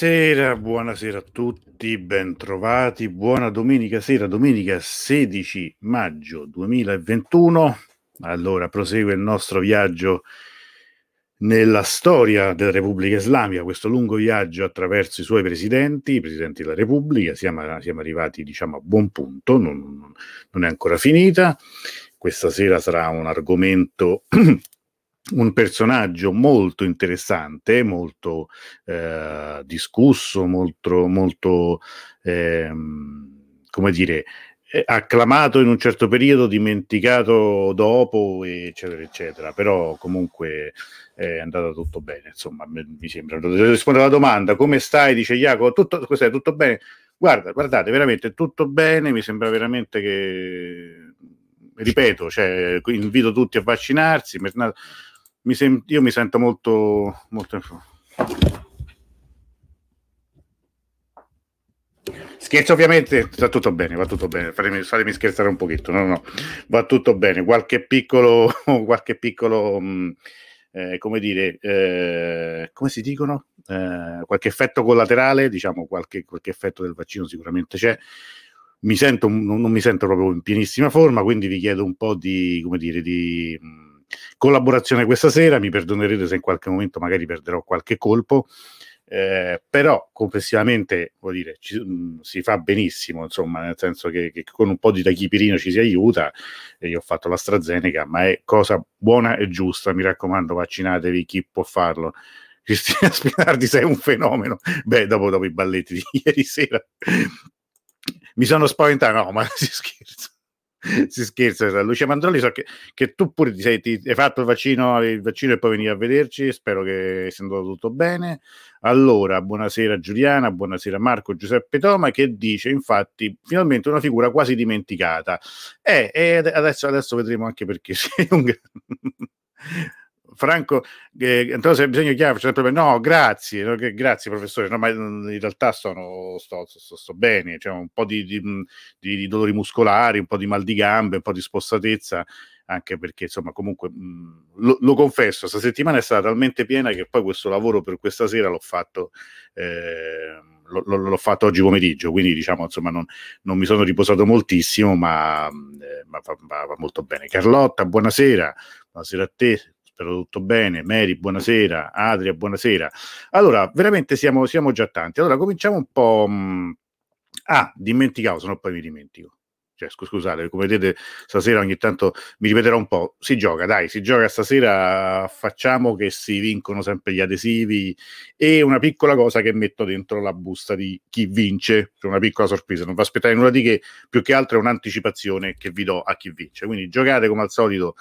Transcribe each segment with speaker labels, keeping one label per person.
Speaker 1: Buonasera, buonasera a tutti, bentrovati, buona domenica sera, domenica 16 maggio 2021. Allora prosegue il nostro viaggio nella storia della Repubblica Islamica, questo lungo viaggio attraverso i suoi presidenti, i presidenti della Repubblica, siamo, siamo arrivati diciamo a buon punto, non, non è ancora finita. Questa sera sarà un argomento un personaggio molto interessante, molto eh, discusso, molto, molto eh, come dire, eh, acclamato in un certo periodo, dimenticato dopo, eccetera, eccetera. Però comunque è andato tutto bene, insomma, mi sembra. Rispondo alla domanda, come stai? Dice Jacopo, tutto, cos'è, tutto bene? Guarda, guardate, veramente tutto bene, mi sembra veramente che, ripeto, cioè, invito tutti a vaccinarsi, mi sem- io mi sento molto, molto... Scherzo ovviamente, sta tutto bene, va tutto bene, fatemi, fatemi scherzare un pochetto, no, no, va tutto bene, qualche piccolo, qualche piccolo, mh, mm, eh, come dire, eh, come si dicono? Eh, qualche effetto collaterale, diciamo qualche, qualche effetto del vaccino sicuramente c'è, mi sento, non, non mi sento proprio in pienissima forma, quindi vi chiedo un po' di, come dire, di mm, collaborazione questa sera, mi perdonerete se in qualche momento magari perderò qualche colpo, eh, però complessivamente vuol dire, ci, mh, mm, si fa benissimo, insomma, nel senso che, che, con un po' di tachipirino ci si aiuta. E io ho fatto l'AstraZeneca, ma è cosa buona e giusta. Mi raccomando, vaccinatevi chi può farlo. Cristina Spinardi, sei un fenomeno. Beh, dopo, dopo i balletti di ieri sera mi sono spaventato. No, ma si scherza. si scherza Lucia Mandrolli so che, che tu pure ti, sei, ti, hai fatto il vaccino, il vaccino e poi venivi a vederci spero che sia andato tutto bene. Allora buonasera Giuliana buonasera Marco Giuseppe Toma che dice infatti finalmente una figura quasi dimenticata. Eh, e adesso, adesso vedremo anche perché sei un Franco, eh, Antonio se hai bisogno chiaro, cioè, no, grazie, no, grazie professore, no, ma in realtà sono, sto, sto, sto bene, cioè un po' di, di, di, di, dolori muscolari, un po' di mal di gambe, un po' di spossatezza, anche perché insomma comunque mh, lo, lo, confesso, questa settimana è stata talmente piena che poi questo lavoro per questa sera l'ho fatto... Eh, l'ho fatto oggi pomeriggio, quindi diciamo insomma non, non mi sono riposato moltissimo, ma, eh, ma va, va, va, molto bene. Carlotta, buonasera, buonasera a te, spero tutto bene. Mary, buonasera. Adria, buonasera. Allora, veramente siamo, siamo già tanti. Allora, cominciamo un po'. Mm, ah, dimenticavo, se no poi mi dimentico cioè, scusate, come vedete, stasera ogni tanto mi ripeterò un po'. Si gioca, dai, si gioca stasera. Facciamo che si vincono sempre gli adesivi e una piccola cosa che metto dentro la busta di chi vince. Cioè una piccola sorpresa, non vi aspettate nulla di che, più che altro è un'anticipazione che vi do a chi vince. Quindi giocate come al solito,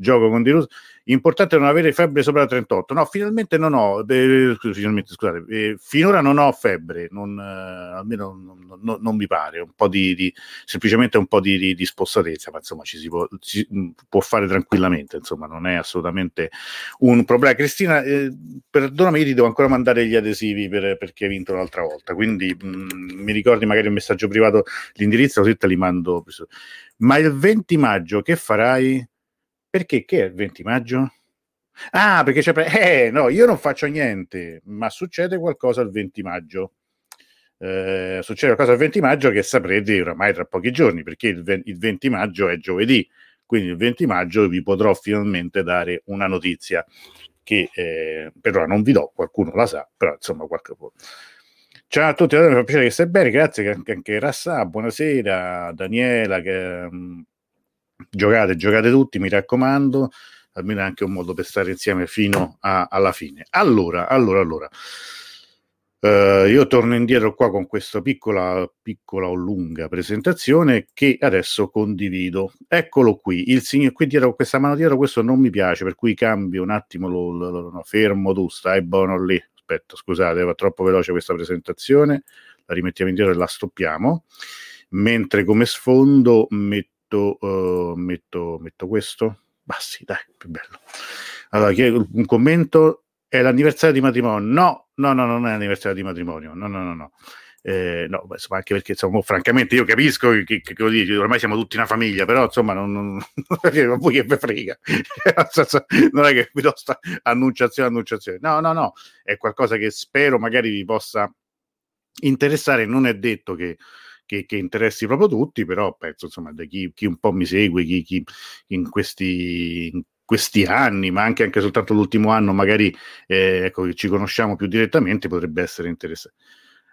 Speaker 1: gioco con Di Russo Importante non avere febbre sopra 38. No, finalmente non ho, eh, finalmente, scusate, eh, finora non ho febbre, non, eh, almeno non, non, non, mi pare, un po' di, di semplicemente un po' di, di, di, spossatezza, ma insomma ci si può, si mm, può, fare tranquillamente, insomma non è assolutamente un problema. Cristina, eh, perdonami, io ti devo ancora mandare gli adesivi per, perché hai vinto l'altra volta, quindi mh, mm, mi ricordi magari un messaggio privato, l'indirizzo, così te li mando. Ma il 20 maggio che farai? Perché che è il 20 maggio? Ah, perché c'è... Eh, no, io non faccio niente, ma succede qualcosa il 20 maggio. Eh, succede qualcosa il 20 maggio che saprete oramai tra pochi giorni, perché il 20, il 20 maggio è giovedì, quindi il 20 maggio vi potrò finalmente dare una notizia che eh, per ora non vi do, qualcuno la sa, però insomma qualche po'. Ciao a tutti, mi fa piacere che stai bene, grazie anche, anche Rassà, buonasera, Daniela, che, mh, giocate, giocate tutti, mi raccomando, almeno è anche un modo per stare insieme fino a, alla fine. Allora, allora, allora. Uh, io torno indietro qua con questa piccola, piccola o lunga presentazione che adesso condivido. Eccolo qui, il signore qui dietro questa mano dietro, questo non mi piace, per cui cambio un attimo, lo, lo, lo no, fermo tu, stai buono lì. Aspetta, scusate, va troppo veloce questa presentazione, la rimettiamo indietro e la stoppiamo. Mentre come sfondo metto metto, uh, metto, metto questo? Sì, dai, più bello. Allora, un commento è l'anniversario di matrimonio. No, no, no, non è l'anniversario di matrimonio. No, no, no, no. Eh, no, insomma, anche perché insomma, francamente io capisco che, che, che dire, ormai siamo tutti una famiglia, però insomma, non, non, non voi che frega, non è che vi do sta annunciazione, annunciazione, no, no, no, è qualcosa che spero magari vi possa interessare. Non è detto che, che, che interessi proprio tutti, però penso insomma, da chi, chi un po' mi segue, chi, chi in questi. In questi anni, ma anche, anche soltanto l'ultimo anno, magari eh, ecco, ci conosciamo più direttamente, potrebbe essere interessante.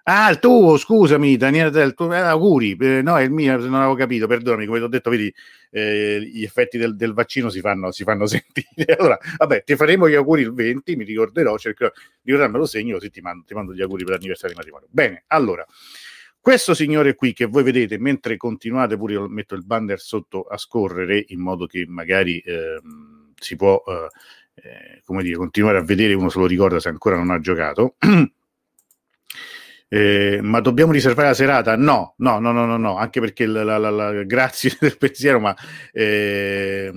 Speaker 1: Ah, il tuo, scusami, Daniele Del, tu, eh, auguri, eh, no, è il mio, non avevo capito, perdonami, come ti ho detto, vedi, eh, gli effetti del, del vaccino si fanno, si fanno, sentire. Allora, vabbè, ti faremo gli auguri il 20, mi ricorderò, cercherò di ricordarmelo segno, così ti mando, ti mando gli auguri per l'anniversario di matrimonio. Bene, allora, questo signore qui che voi vedete, mentre continuate, pure io metto il banner sotto a scorrere, in modo che magari ehm, si può, eh, eh, come dire, continuare a vedere, uno se lo ricorda se ancora non ha giocato. Eh, ma dobbiamo riservare la serata? No, no, no, no, no, no anche perché la, la, la, la grazie del pensiero, ma eh,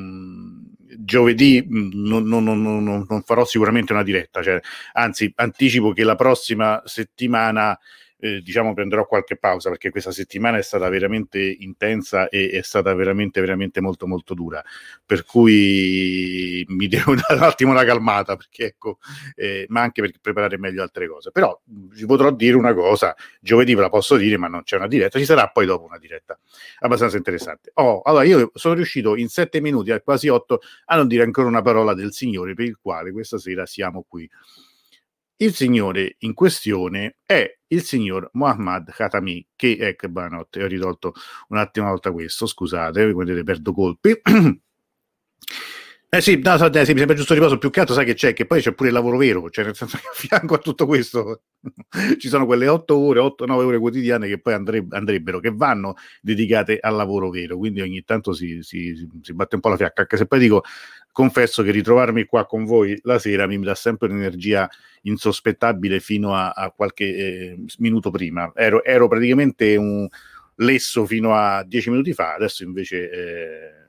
Speaker 1: giovedì non, non, non, non, farò sicuramente una diretta, cioè, anzi anticipo che la prossima settimana eh, diciamo prenderò qualche pausa perché questa settimana è stata veramente intensa e è stata veramente veramente molto molto dura. Per cui mi devo dare un attimo una calmata perché ecco eh, ma anche per preparare meglio altre cose. Però vi potrò dire una cosa giovedì ve la posso dire ma non c'è una diretta ci sarà poi dopo una diretta. Abbastanza interessante. Oh, allora io sono riuscito in sette minuti a quasi otto a non dire ancora una parola del Signore per il quale questa sera siamo qui il signore in questione è il signor Muhammad Khatami, che che buonanotte, ho ridotto un attimo una volta questo, scusate, vedete, perdo colpi. Eh sì, no, so, eh, sì, mi sembra giusto riposo, più che altro sai che c'è, che poi c'è pure il lavoro vero, cioè nel senso che a fianco a tutto questo ci sono quelle 8 ore, 8-9 ore quotidiane che poi andreb- andrebbero, che vanno dedicate al lavoro vero, quindi ogni tanto si, si, si, batte un po' la fiacca, anche se poi dico, confesso che ritrovarmi qua con voi la sera mi dà sempre un'energia insospettabile fino a, a qualche eh, minuto prima, ero, ero praticamente un lesso fino a 10 minuti fa, adesso invece... Eh,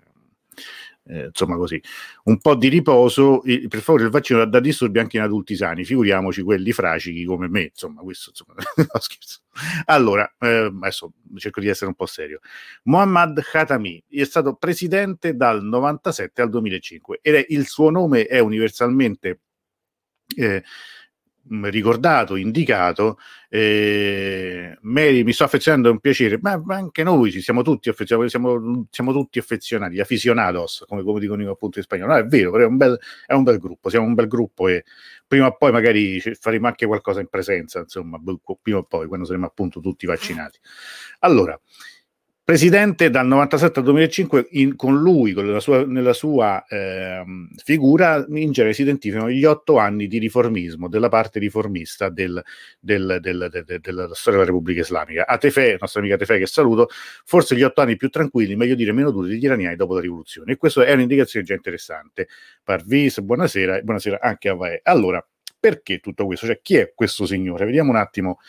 Speaker 1: eh, insomma così, un po' di riposo, eh, per favore il vaccino dà disturbi anche in adulti sani, figuriamoci quelli fracichi come me, insomma questo insomma, no, scherzo. Allora, eh, adesso cerco di essere un po' serio. Muhammad Khatami è stato presidente dal 97 al 2005 ed il suo nome è universalmente eh, ricordato, indicato, eh, Mary mi sto affezionando, è un piacere, ma, ma, anche noi ci siamo tutti affezionati, siamo, siamo tutti affezionati, aficionados, come, come dicono appunto in spagnolo, no, è vero, però è un, bel, è un bel gruppo, siamo un bel gruppo e prima o poi magari faremo anche qualcosa in presenza, insomma, prima o poi, quando saremo appunto tutti vaccinati. Allora, presidente dal 97 al 2005, in, con lui, con sua, nella sua eh, figura, in genere si identificano gli otto anni di riformismo, della parte riformista del, del, del, della storia della Repubblica Islamica. A Tefe, nostra amica Tefe che saluto, forse gli otto anni più tranquilli, meglio dire meno duri degli iraniani dopo la rivoluzione. E questa è un'indicazione già interessante. Parvis, buonasera e buonasera anche a Vae. Allora, perché tutto questo? Cioè, chi è questo signore? Vediamo un attimo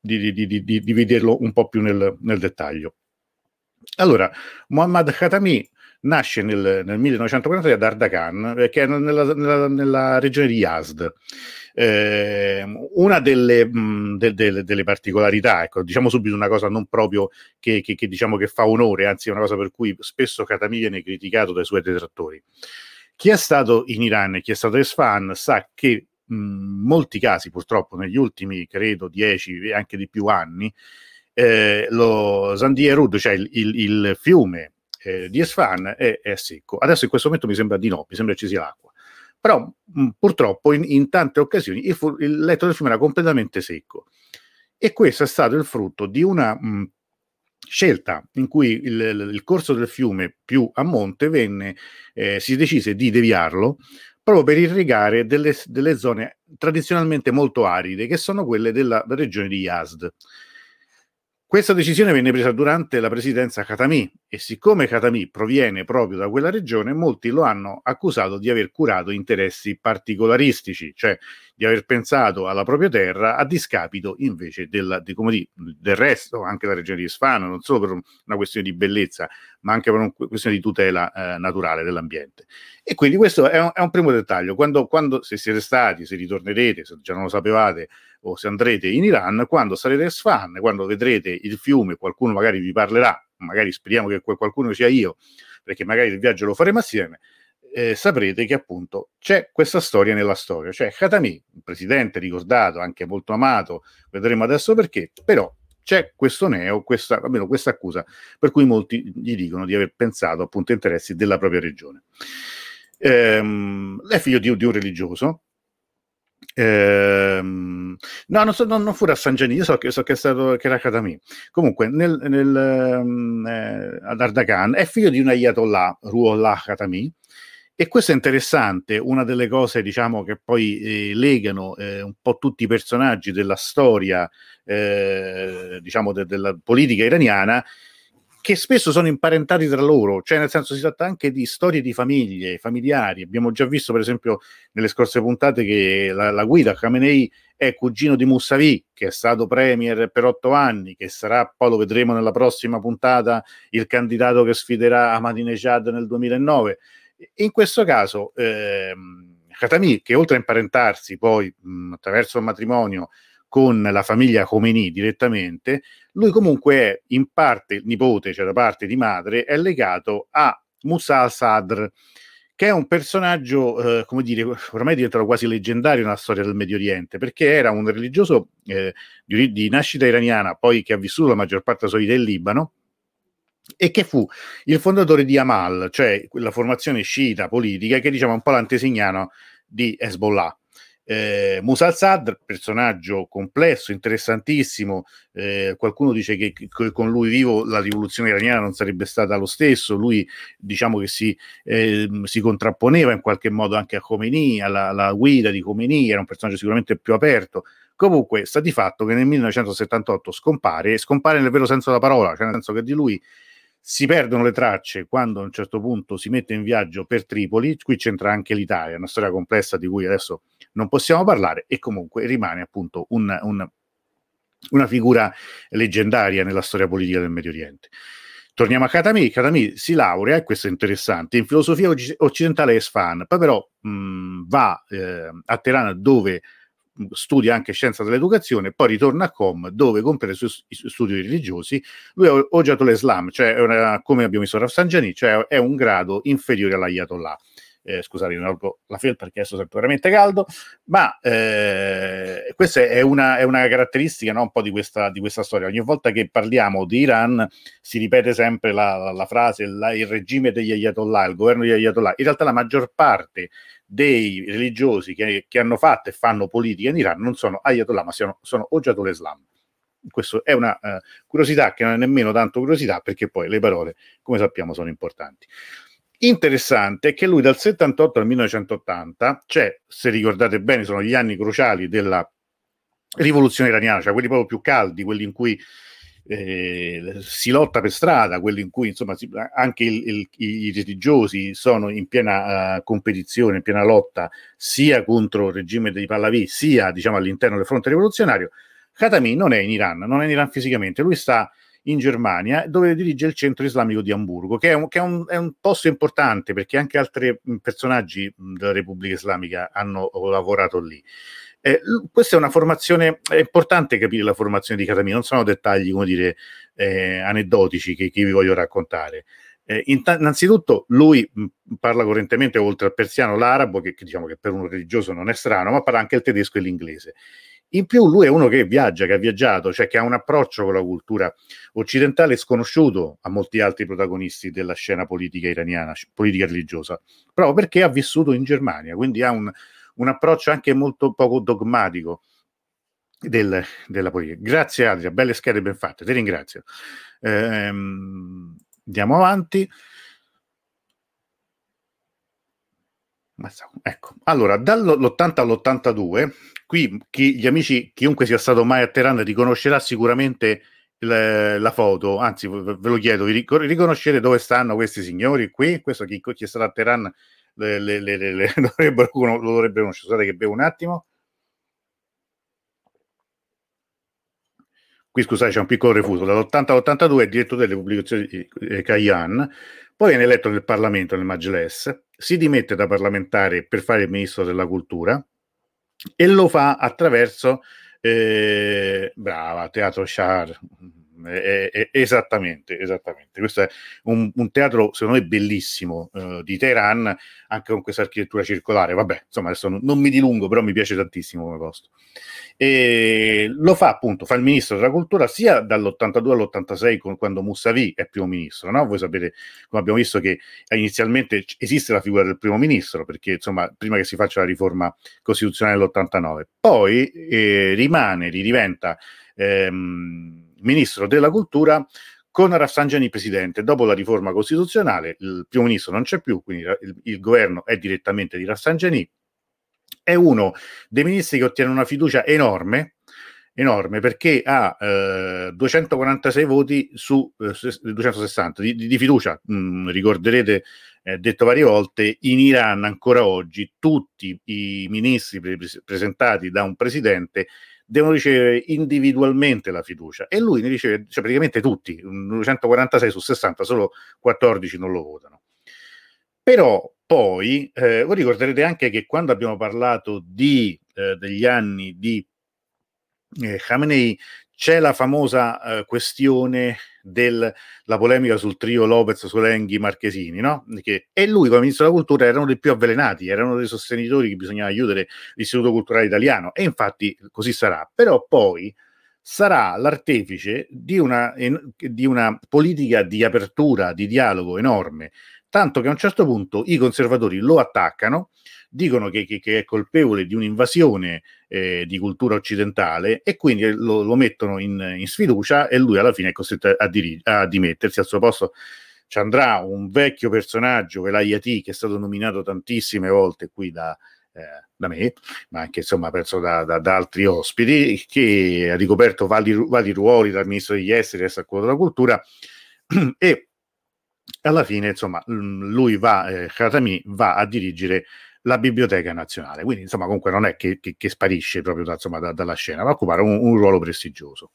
Speaker 1: di, di, di, di vederlo un po' più nel, nel dettaglio. Allora, Muhammad Khatami nasce nel, nel 1943 ad Ardakan, eh, che è nella, nella, nella, regione di Yazd. Eh, una delle, mh, de, de, delle, particolarità, ecco, diciamo subito una cosa non proprio che, che, che, diciamo che fa onore, anzi è una cosa per cui spesso Khatami viene criticato dai suoi detrattori. Chi è stato in Iran e chi è stato Esfahan sa che in molti casi, purtroppo, negli ultimi, credo, dieci e anche di più anni, eh, lo Zandierud, cioè il, il, il fiume eh, di Esfan, è, è, secco. Adesso in questo momento mi sembra di no, mi sembra ci sia l'acqua. Però mh, purtroppo in, in, tante occasioni il, fu- il, letto del fiume era completamente secco. E questo è stato il frutto di una mh, scelta in cui il, il, corso del fiume più a monte venne, eh, si decise di deviarlo proprio per irrigare delle, delle, zone tradizionalmente molto aride, che sono quelle della regione di Yazd. Questa decisione venne presa durante la presidenza Khatami e siccome Khatami proviene proprio da quella regione, molti lo hanno accusato di aver curato interessi particolaristici, cioè di aver pensato alla propria terra a discapito invece della, di, di, del resto, anche la regione di Isfano, non solo per una questione di bellezza, ma anche per una questione di tutela eh, naturale dell'ambiente. E quindi questo è un, è un primo dettaglio. Quando, quando, se siete stati, se ritornerete, se già non lo sapevate, o se andrete in Iran, quando sarete a Sfan, quando vedrete il fiume, qualcuno magari vi parlerà, magari speriamo che qualcuno sia io, perché magari il viaggio lo faremo assieme, eh, saprete che appunto c'è questa storia nella storia, cioè Khatami, un presidente ricordato, anche molto amato, vedremo adesso perché, però c'è questo neo, questa, almeno questa accusa, per cui molti gli dicono di aver pensato appunto interessi della propria regione. Ehm, è figlio di, di un religioso, Ehm, no, non, so, non, non fu Rafsangiani, io so che, so che, è stato che era Khatami. Comunque, nel, nel, um, eh, ad Ardagan è figlio di un ayatollah, Ruollah Khatami, e questo è interessante, una delle cose diciamo, che poi eh, legano eh, un po' tutti i personaggi della storia eh, diciamo, de- della politica iraniana che spesso sono imparentati tra loro, cioè nel senso si tratta anche di storie di famiglie, familiari. Abbiamo già visto per esempio nelle scorse puntate che la, la guida Khamenei è cugino di Mousavi, che è stato premier per otto anni, che sarà, poi lo vedremo nella prossima puntata, il candidato che sfiderà Ahmadinejad nel 2009. In questo caso, ehm, Khatami, che oltre a imparentarsi poi mh, attraverso il matrimonio con la famiglia Khomeini direttamente, lui comunque è in parte nipote, cioè da parte di madre, è legato a Musa al-Sadr, che è un personaggio, eh, come dire, ormai diventato quasi leggendario nella storia del Medio Oriente, perché era un religioso eh, di, di, nascita iraniana, poi che ha vissuto la maggior parte della sua vita in Libano, e che fu il fondatore di Amal, cioè la formazione sciita politica, che diciamo un po' l'antesignano di Hezbollah. Eh, Musa al-Sadr, personaggio complesso, interessantissimo, eh, qualcuno dice che, che, con lui vivo la rivoluzione iraniana non sarebbe stata lo stesso, lui diciamo che si, eh, si contrapponeva in qualche modo anche a Khomeini, alla, alla, guida di Khomeini, era un personaggio sicuramente più aperto. Comunque sta di fatto che nel 1978 scompare, scompare nel vero senso della parola, cioè nel senso che di lui si perdono le tracce quando a un certo punto si mette in viaggio per Tripoli, qui c'entra anche l'Italia, una storia complessa di cui adesso non possiamo parlare e comunque rimane appunto un, un, una figura leggendaria nella storia politica del Medio Oriente. Torniamo a Katami, Katami si laurea, e questo è interessante, in filosofia occidentale e Sfan, poi però mh, va eh, a Teheran dove studia anche scienza dell'educazione, poi ritorna a Com dove compie i suoi studi religiosi. Lui è Ojato l'Islam, cioè una, come abbiamo visto Rafsanjani, cioè è un grado inferiore all'Ayatollah. Eh, scusate, non ho la felpa perché adesso sento veramente caldo, ma eh, questa è una, è una caratteristica no, un po' di questa, di questa, storia. Ogni volta che parliamo di Iran si ripete sempre la, la, la frase la, il regime degli Ayatollah, il governo degli Ayatollah. In realtà la maggior parte dei religiosi che, che, hanno fatto e fanno politica in Iran non sono Ayatollah, ma sono, sono Ojatollah Islam. Questa è una uh, curiosità che non è nemmeno tanto curiosità, perché poi le parole, come sappiamo, sono importanti. Interessante è che lui dal 78 al 1980, cioè, se ricordate bene, sono gli anni cruciali della rivoluzione iraniana, cioè quelli proprio più caldi, quelli in cui eh, si lotta per strada, quelli in cui insomma si, anche il, il, i religiosi sono in piena uh, competizione, in piena lotta sia contro il regime dei Pahlavi, sia diciamo all'interno del fronte rivoluzionario. Khatami non è in Iran, non è in Iran fisicamente, lui sta in Germania dove dirige il centro islamico di Amburgo, che, è un, che è, un, è un, posto importante perché anche altri personaggi della Repubblica Islamica hanno lavorato lì. Eh, questa è una formazione, è importante capire la formazione di Catamino, non sono dettagli, come dire, eh, aneddotici che, che, vi voglio raccontare. Eh, innanzitutto lui parla correntemente, oltre al persiano, l'arabo, che, che, diciamo che per un religioso non è strano, ma parla anche il tedesco e l'inglese. In più lui è uno che viaggia, che ha viaggiato, cioè che ha un approccio con la cultura occidentale sconosciuto a molti altri protagonisti della scena politica iraniana, politica religiosa, proprio perché ha vissuto in Germania, quindi ha un, un approccio anche molto poco dogmatico del, della politica. Grazie Adria, belle schede ben fatte, ti ringrazio. Ehm, andiamo avanti. Ecco, allora, dall'80 all'82, qui chi, gli amici, chiunque sia stato mai a Teheran riconoscerà sicuramente le, la foto, anzi ve lo chiedo, vi riconoscete dove stanno questi signori qui? Questo chi, chi è stato a Teheran le, le, le, le dovrebbero, lo dovrebbe conoscere. Scusate che bevo un attimo. qui scusate c'è un piccolo refuso, dall'80 all'82 è direttore delle pubblicazioni di eh, Kayan, poi viene eletto nel Parlamento, nel Majles, si dimette da parlamentare per fare il ministro della cultura e lo fa attraverso, eh, brava, Teatro Char, eh, eh, esattamente, esattamente. Questo è un, un, teatro, secondo me, bellissimo eh, di Teheran, anche con questa architettura circolare. Vabbè, insomma, adesso non, non, mi dilungo, però mi piace tantissimo come posto. E lo fa appunto, fa il ministro della cultura sia dall'82 all'86, con, quando Moussavi è primo ministro. No? Voi sapete, come abbiamo visto, che inizialmente esiste la figura del primo ministro, perché insomma, prima che si faccia la riforma costituzionale dell'89, poi eh, rimane, ridiventa. Ehm, ministro della cultura con Rafsangiani presidente. Dopo la riforma costituzionale il primo ministro non c'è più, quindi il, il governo è direttamente di Rafsangiani. È uno dei ministri che ottiene una fiducia enorme, enorme perché ha eh, 246 voti su eh, 260 di, di fiducia. Mm, ricorderete, eh, detto varie volte, in Iran ancora oggi tutti i ministri pre- presentati da un presidente devono ricevere individualmente la fiducia e lui ne riceve cioè, praticamente tutti, 246 su 60, solo 14 non lo votano. Però poi eh, voi ricorderete anche che quando abbiamo parlato di, eh, degli anni di eh, Khamenei c'è la famosa eh, questione della polemica sul trio Lopez, Solenghi, Marchesini, no? Che, e lui come ministro della cultura erano dei più avvelenati, erano dei sostenitori che bisognava aiutare l'Istituto Culturale Italiano e infatti così sarà. Però poi sarà l'artefice di una, di una politica di apertura, di dialogo enorme, tanto che a un certo punto i conservatori lo attaccano dicono che, che, che è colpevole di un'invasione eh, di cultura occidentale e quindi lo, lo mettono in, in, sfiducia e lui alla fine è costretto a, diri- a dimettersi al suo posto. Ci andrà un vecchio personaggio, Velayati, che è stato nominato tantissime volte qui da, eh, da me, ma anche insomma penso da, da, da, altri ospiti, che ha ricoperto vari, vari ruoli dal ministro degli esteri e al della cultura e alla fine insomma lui va, eh, Khatami va a dirigere la Biblioteca Nazionale. Quindi, insomma, comunque non è che, che, che sparisce proprio da, insomma, da, dalla scena, va a occupare un, un ruolo prestigioso.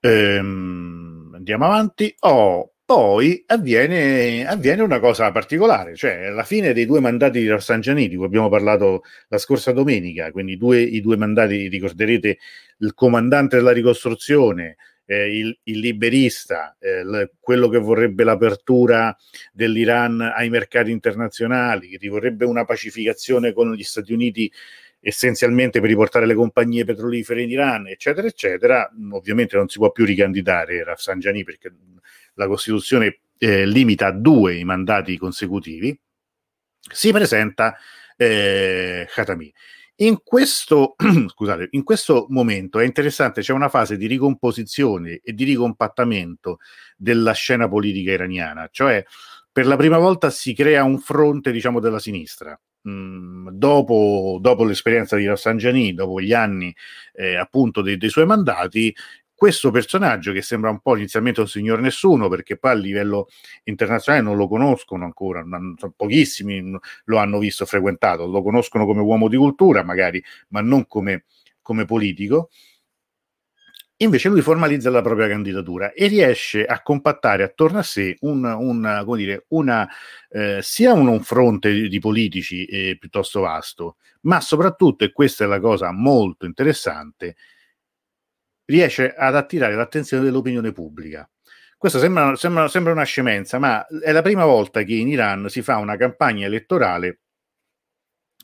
Speaker 1: Ehm, andiamo avanti. Oh, poi avviene, avviene, una cosa particolare, cioè alla fine dei due mandati di Rafsangiani, di cui abbiamo parlato la scorsa domenica, quindi due, i due mandati, ricorderete, il comandante della ricostruzione, eh, il, il, liberista, eh, l- quello che vorrebbe l'apertura dell'Iran ai mercati internazionali, che vorrebbe una pacificazione con gli Stati Uniti essenzialmente per riportare le compagnie petrolifere in Iran, eccetera, eccetera, ovviamente non si può più ricandidare Rafsanjani perché la Costituzione eh, limita a due i mandati consecutivi, si presenta eh, Khatami. In questo, scusate, in questo momento è interessante, c'è una fase di ricomposizione e di ricompattamento della scena politica iraniana, cioè per la prima volta si crea un fronte, diciamo, della sinistra. Mm, dopo, dopo, l'esperienza di Rafsanjani, dopo gli anni eh, appunto dei, dei, suoi mandati, questo personaggio che sembra un po' inizialmente un signor nessuno perché poi a livello internazionale non lo conoscono ancora, non, pochissimi lo hanno visto frequentato, lo conoscono come uomo di cultura magari, ma non come, come politico. Invece lui formalizza la propria candidatura e riesce a compattare attorno a sé un, un, dire, una, eh, sia un, un, fronte di, di politici eh, piuttosto vasto, ma soprattutto, e questa è la cosa molto interessante, riesce ad attirare l'attenzione dell'opinione pubblica. Questo sembra, sembra, sembra una scemenza, ma è la prima volta che in Iran si fa una campagna elettorale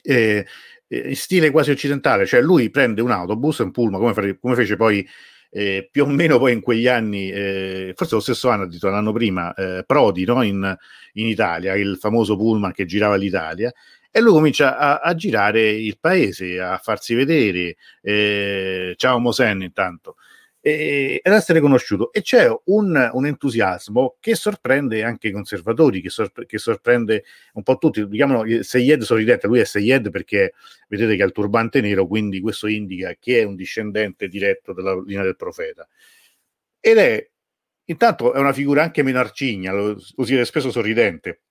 Speaker 1: eh, eh in stile quasi occidentale, cioè lui prende un autobus, un pullman, come, come fece poi eh, più o meno poi in quegli anni, eh, forse lo stesso anno, addirittura l'anno prima, eh, Prodi no? in, in, Italia, il famoso pullman che girava l'Italia, e lui comincia a, a girare il paese, a farsi vedere, eh, ciao Mosen intanto, e, ad essere conosciuto. E c'è un, un, entusiasmo che sorprende anche i conservatori, che, sorpre- che sorprende un po' tutti. Chiamano Seyed sorridente, lui è Seyed perché vedete che ha il turbante nero, quindi questo indica che è un discendente diretto della linea del profeta. Ed è, intanto, è una figura anche meno arcigna, lo, lo si vede spesso sorridente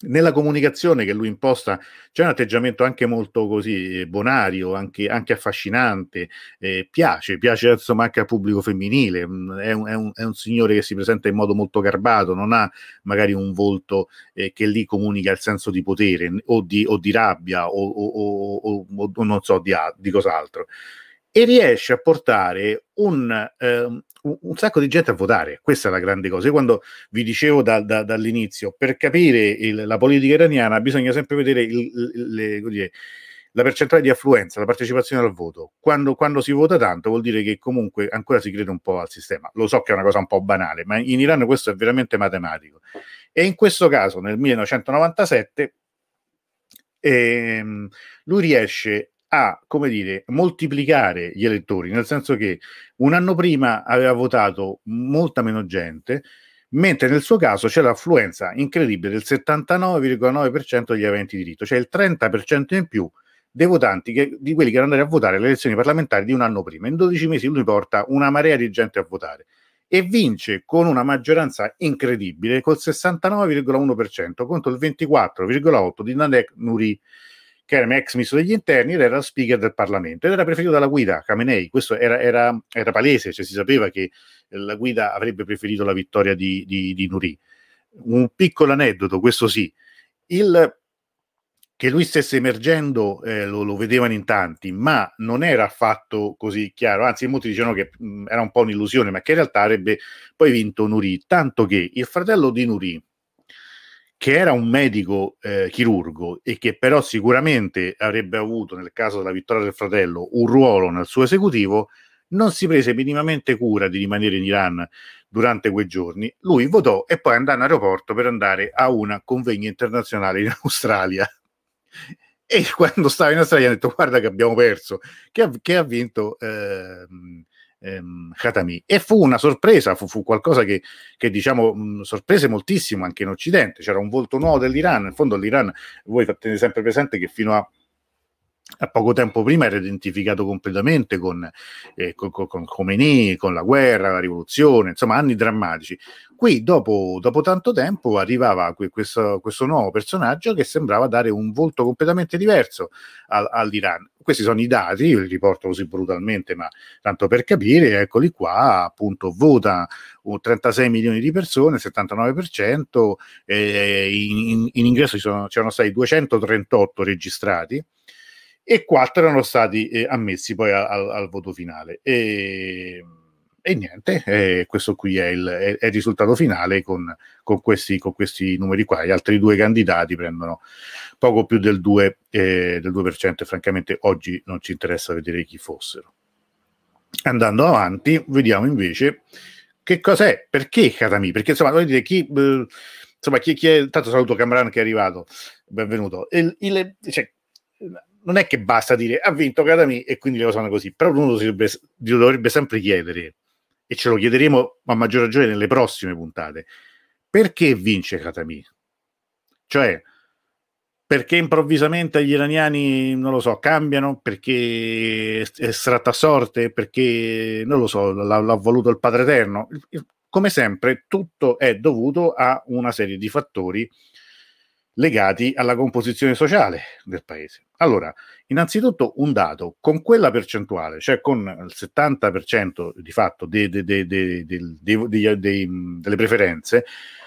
Speaker 1: nella comunicazione che lui imposta c'è un atteggiamento anche molto così eh, bonario, anche, anche affascinante, eh, piace, piace insomma anche al pubblico femminile, mm, è un, è, un, è un, signore che si presenta in modo molto garbato, non ha magari un volto eh, che lì comunica il senso di potere o di, o di rabbia o, o, o, non so di, di cos'altro. E riesce a portare un, eh, un, sacco di gente a votare. Questa è la grande cosa. Io quando vi dicevo da, da, dall'inizio, per capire il, la politica iraniana bisogna sempre vedere il, le, dire, la percentuale di affluenza, la partecipazione al voto. Quando, quando, si vota tanto vuol dire che comunque ancora si crede un po' al sistema. Lo so che è una cosa un po' banale, ma in Iran questo è veramente matematico. E in questo caso, nel 1997, ehm, lui riesce a, come dire, moltiplicare gli elettori, nel senso che un anno prima aveva votato molta meno gente, mentre nel suo caso c'è l'affluenza incredibile del 79,9% degli aventi diritto, cioè il 30% in più dei votanti che, di quelli che erano andati a votare alle elezioni parlamentari di un anno prima. In 12 mesi lui porta una marea di gente a votare e vince con una maggioranza incredibile col 69,1% contro il 24,8% di Nadek Nuri che era ex ministro degli interni ed era speaker del Parlamento ed era preferito dalla guida Khamenei. Questo era, era, era palese, cioè si sapeva che la guida avrebbe preferito la vittoria di, di, di Nuri. Un piccolo aneddoto, questo sì. Il, che lui stesse emergendo eh, lo, lo, vedevano in tanti, ma non era affatto così chiaro, anzi molti dicevano che mh, era un po' un'illusione, ma che in realtà avrebbe poi vinto Nuri, tanto che il fratello di Nuri, che era un medico eh, chirurgo e che però sicuramente avrebbe avuto, nel caso della vittoria del fratello, un ruolo nel suo esecutivo, non si prese minimamente cura di rimanere in Iran durante quei giorni. Lui votò e poi andò in aeroporto per andare a una convegno internazionale in Australia. E quando stava in Australia ha detto guarda che abbiamo perso, che ha, che ha vinto... Eh, ehm, Khatami. E fu una sorpresa, fu, fu qualcosa che, che diciamo mh, sorprese moltissimo anche in Occidente. C'era un volto nuovo dell'Iran. In fondo l'Iran, voi tenete sempre presente che fino a a poco tempo prima era identificato completamente con, eh, con, con Khomeini, con la guerra, la rivoluzione, insomma anni drammatici. Qui dopo, dopo tanto tempo arrivava questo, questo, nuovo personaggio che sembrava dare un volto completamente diverso al, all'Iran. Questi sono i dati, io li riporto così brutalmente, ma tanto per capire, eccoli qua, appunto vota 36 milioni di persone, 79%, eh, in, in, ingresso sono, c'erano stati 238 registrati, e quattro erano stati eh, ammessi poi al, al, voto finale. E, e niente, eh, questo qui è il, è, è il risultato finale con, con, questi, con, questi, numeri qua. Gli altri due candidati prendono poco più del 2%, eh, del 2% e francamente oggi non ci interessa vedere chi fossero. Andando avanti, vediamo invece che cos'è, perché Katami? Perché insomma, voglio dire, chi, eh, insomma, chi, chi è, tanto saluto Camran che è arrivato, benvenuto. Il, il, cioè, non è che basta dire ha vinto Katami e quindi le cose vanno così, però uno si dovrebbe, sempre chiedere, e ce lo chiederemo a maggior ragione nelle prossime puntate, perché vince Katami? Cioè, perché improvvisamente gli iraniani, non lo so, cambiano, perché è stratta sorte, perché, non lo so, l'ha, l'ha voluto il Padre Eterno. Come sempre, tutto è dovuto a una serie di fattori legati alla composizione sociale del paese. Allora, innanzitutto un dato, con quella percentuale, cioè con il 70% di fatto de, de, de, delle preferenze,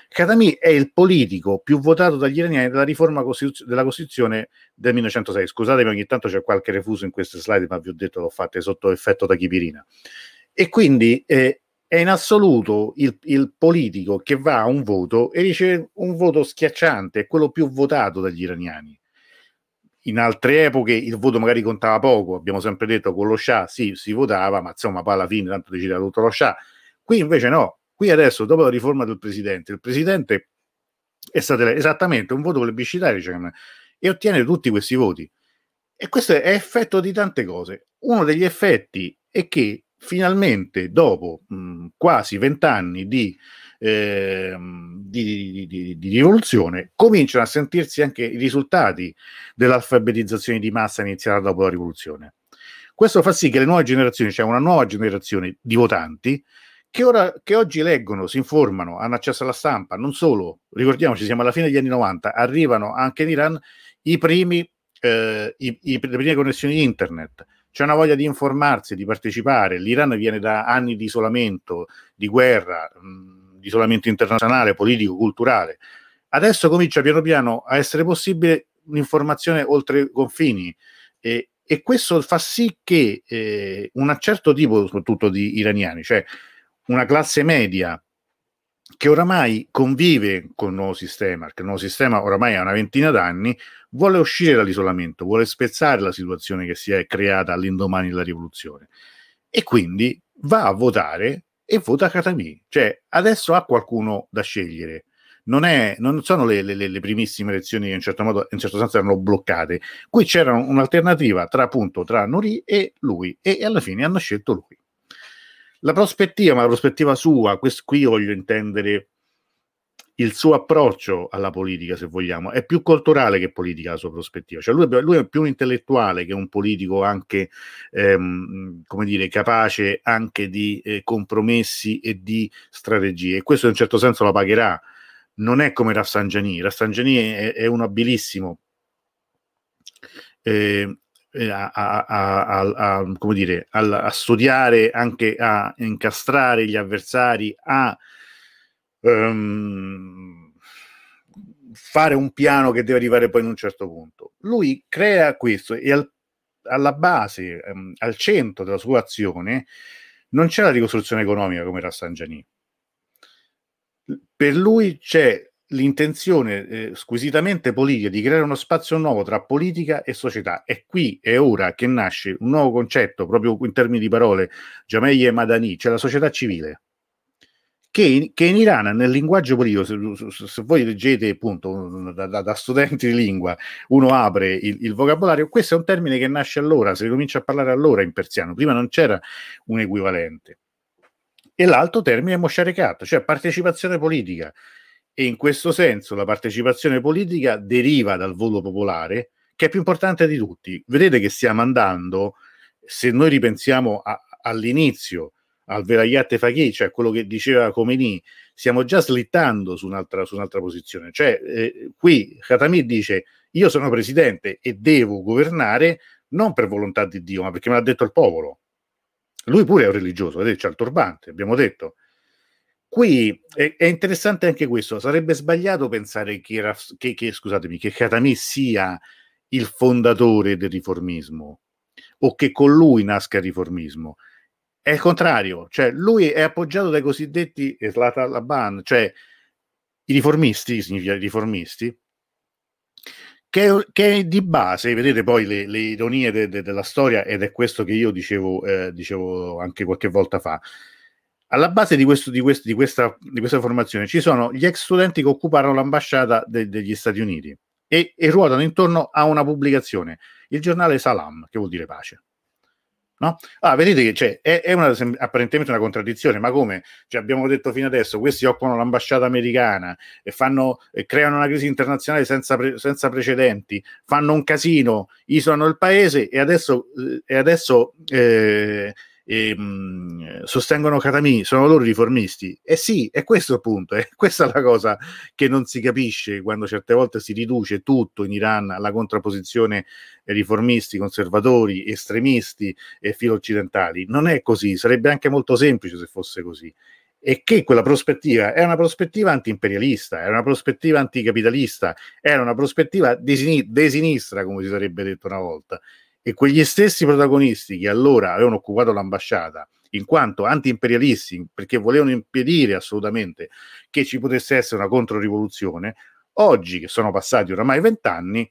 Speaker 1: Khatami è il politico più votato dagli iraniani della riforma Costituz- della Costituzione del 1906. Scusatemi, ogni tanto c'è qualche refuso in queste slide, ma vi ho detto l'ho fatte sotto effetto tachipirina. E quindi eh, è in assoluto il, il, politico che va a un voto e riceve un voto schiacciante, è quello più votato dagli iraniani. In altre epoche il voto magari contava poco, abbiamo sempre detto con lo Shah sì, si votava, ma insomma poi alla fine tanto decideva tutto lo Shah. Qui invece no, qui adesso dopo la riforma del presidente, il presidente è stato esattamente un voto plebiscitario cioè, e ottiene tutti questi voti. E questo è effetto di tante cose. Uno degli effetti è che finalmente dopo mh, quasi vent'anni di, eh, di, di, di, rivoluzione cominciano a sentirsi anche i risultati dell'alfabetizzazione di massa iniziata dopo la rivoluzione. Questo fa sì che le nuove generazioni, cioè una nuova generazione di votanti, che, ora, che oggi leggono, si informano, hanno accesso alla stampa, non solo, ricordiamoci, siamo alla fine degli anni 90, arrivano anche in Iran i primi, eh, i, i, le prime connessioni internet, c'è una voglia di informarsi, di partecipare, l'Iran viene da anni di isolamento, di guerra, mh, di isolamento internazionale, politico, culturale, adesso comincia piano piano a essere possibile un'informazione oltre i confini. E, e questo fa sì che eh, un certo tipo, soprattutto di iraniani, cioè una classe media che oramai convive con il nuovo sistema, perché il nuovo sistema oramai ha una ventina d'anni, vuole uscire dall'isolamento, vuole spezzare la situazione che si è creata all'indomani della rivoluzione e quindi va a votare e vota Khatami. Cioè, adesso ha qualcuno da scegliere. Non, è, non sono le, le, le, primissime elezioni che in certo modo, in certo senso erano bloccate. Qui c'era un'alternativa tra appunto tra Nuri e lui e alla fine hanno scelto lui. La prospettiva, ma la prospettiva sua, questo, qui voglio intendere il suo approccio alla politica, se vogliamo, è più culturale che politica la sua prospettiva. Cioè lui, lui è più un intellettuale che un politico anche, ehm, come dire, capace anche di eh, compromessi e di strategie. E questo in un certo senso lo pagherà. Non è come Rafsangiani. Rafsangiani è, è un abilissimo. Eh, a, a, a, come dire, a, studiare, anche a incastrare gli avversari, a um, fare un piano che deve arrivare poi in un certo punto. Lui crea questo e al, alla base, um, al centro della sua azione, non c'è la ricostruzione economica come era Sangiani. Per lui c'è l'intenzione eh, squisitamente politica di creare uno spazio nuovo tra politica e società. È qui e ora che nasce un nuovo concetto, proprio in termini di parole, Jamei e Madani, cioè la società civile. Che in, che in Iran, nel linguaggio politico, se, se, voi leggete appunto da, da, da, studenti di lingua, uno apre il, il, vocabolario, questo è un termine che nasce allora, si comincia a parlare allora in persiano, prima non c'era un equivalente. E l'altro termine è Mosharekat, cioè partecipazione politica e in questo senso la partecipazione politica deriva dal voto popolare, che è più importante di tutti. Vedete che stiamo andando, se noi ripensiamo a, all'inizio, al Velayat Faghi, cioè quello che diceva Khomeini, stiamo già slittando su un'altra, su un'altra posizione. Cioè, eh, qui Khatami dice, io sono presidente e devo governare non per volontà di Dio, ma perché me l'ha detto il popolo. Lui pure è un religioso, vedete, c'ha il turbante, abbiamo detto. Qui è, è, interessante anche questo, sarebbe sbagliato pensare che, era, che, che, scusatemi, che Khatami sia il fondatore del riformismo o che con lui nasca il riformismo. È il contrario, cioè lui è appoggiato dai cosiddetti Eslata cioè i riformisti, significa i riformisti, che, che di base, vedete poi le, le ironie de, de, della storia, ed è questo che io dicevo, eh, dicevo anche qualche volta fa, alla base di, questo, di, questo, di, questa, di, questa, formazione ci sono gli ex studenti che occuparono l'ambasciata de, degli Stati Uniti e, e, ruotano intorno a una pubblicazione, il giornale Salam, che vuol dire pace. No? Ah, vedete che cioè, è, è una, apparentemente una contraddizione, ma come cioè, abbiamo detto fino adesso, questi occupano l'ambasciata americana e, fanno, e creano una crisi internazionale senza, pre, senza, precedenti, fanno un casino, isolano il paese e adesso, eh, e adesso eh, e, mh, mm, sostengono Katami, sono loro riformisti. E eh sì, è questo il punto, è questa la cosa che non si capisce quando certe volte si riduce tutto in Iran alla contrapposizione riformisti, conservatori, estremisti e filo occidentali. Non è così, sarebbe anche molto semplice se fosse così e che quella prospettiva è una prospettiva anti-imperialista, è una prospettiva anticapitalista, era una prospettiva di sinistra, come si sarebbe detto una volta, e quegli stessi protagonisti che allora avevano occupato l'ambasciata in quanto anti-imperialisti, perché volevano impedire assolutamente che ci potesse essere una controrivoluzione, oggi che sono passati oramai vent'anni,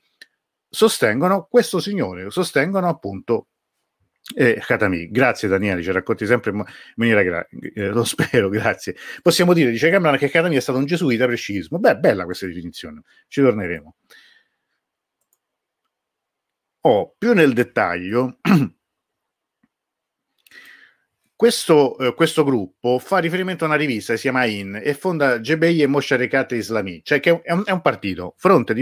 Speaker 1: sostengono questo signore, sostengono appunto eh. Grazie Daniele, ci racconti sempre in maniera gra- eh, lo spero, grazie. Possiamo dire, dice Cameron, che Katami è stato un gesuita per sciismo. Beh, bella questa definizione, ci torneremo. Oh, più nel dettaglio, questo, eh, questo, gruppo fa riferimento a una rivista che si chiama IN e fonda Jebei e Mosharekat Islami, cioè che è un, è un, partito, fronte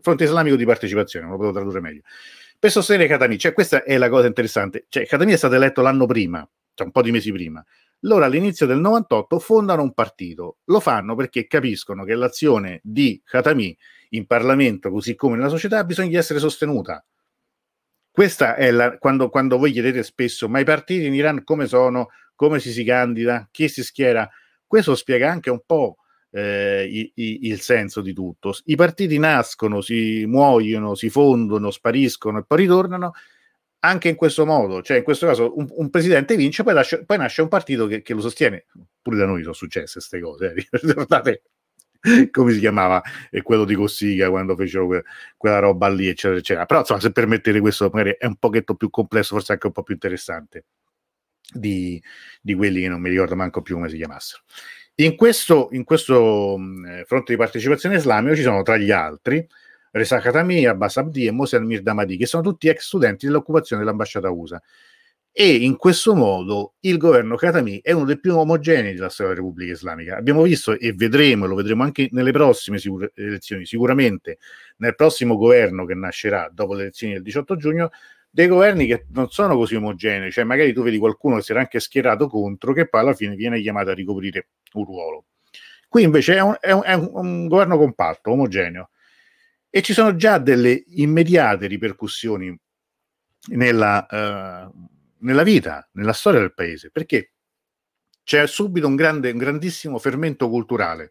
Speaker 1: fronte islamico di partecipazione, non lo potevo tradurre meglio, per sostenere Khatami. Cioè, questa è la cosa interessante. Cioè, Khatami è stato eletto l'anno prima, cioè un po' di mesi prima. loro all'inizio del 98 fondano un partito. Lo fanno perché capiscono che l'azione di Khatami in Parlamento, così come nella società, di essere sostenuta. Questa è la, quando, quando voi chiedete spesso, ma i partiti in Iran come sono, come si si candida, chi si schiera, questo spiega anche un po' eh, i, i, il senso di tutto. I partiti nascono, si muoiono, si fondono, spariscono e poi ritornano anche in questo modo, cioè in questo caso un, un presidente vince, poi, lascia, poi, nasce un partito che, che, lo sostiene. Pure da noi sono successe queste cose, eh. ricordate come si chiamava e quello di Cossiga quando fecero que- quella roba lì, eccetera, eccetera. Però insomma, se permettete questo magari è un pochetto più complesso, forse anche un po' più interessante di, di quelli che non mi ricordo manco più come si chiamassero. In questo, in questo mh, fronte di partecipazione islamico ci sono tra gli altri Reza Khatami, Abbas Abdi e Mosè Mirdamadi, che sono tutti ex studenti dell'occupazione dell'ambasciata USA. E in questo modo il governo Khatami è uno dei più omogenei della storia della Repubblica Islamica. Abbiamo visto e vedremo, lo vedremo anche nelle prossime sicur- elezioni, sicuramente nel prossimo governo che nascerà dopo le elezioni del 18 giugno, dei governi che non sono così omogenei, cioè magari tu vedi qualcuno che si era anche schierato contro, che poi alla fine viene chiamato a ricoprire un ruolo. Qui invece è un, è un, è un governo compatto, omogeneo, e ci sono già delle immediate ripercussioni nella, uh, nella vita, nella storia del paese, perché c'è subito un, grande, un grandissimo fermento culturale,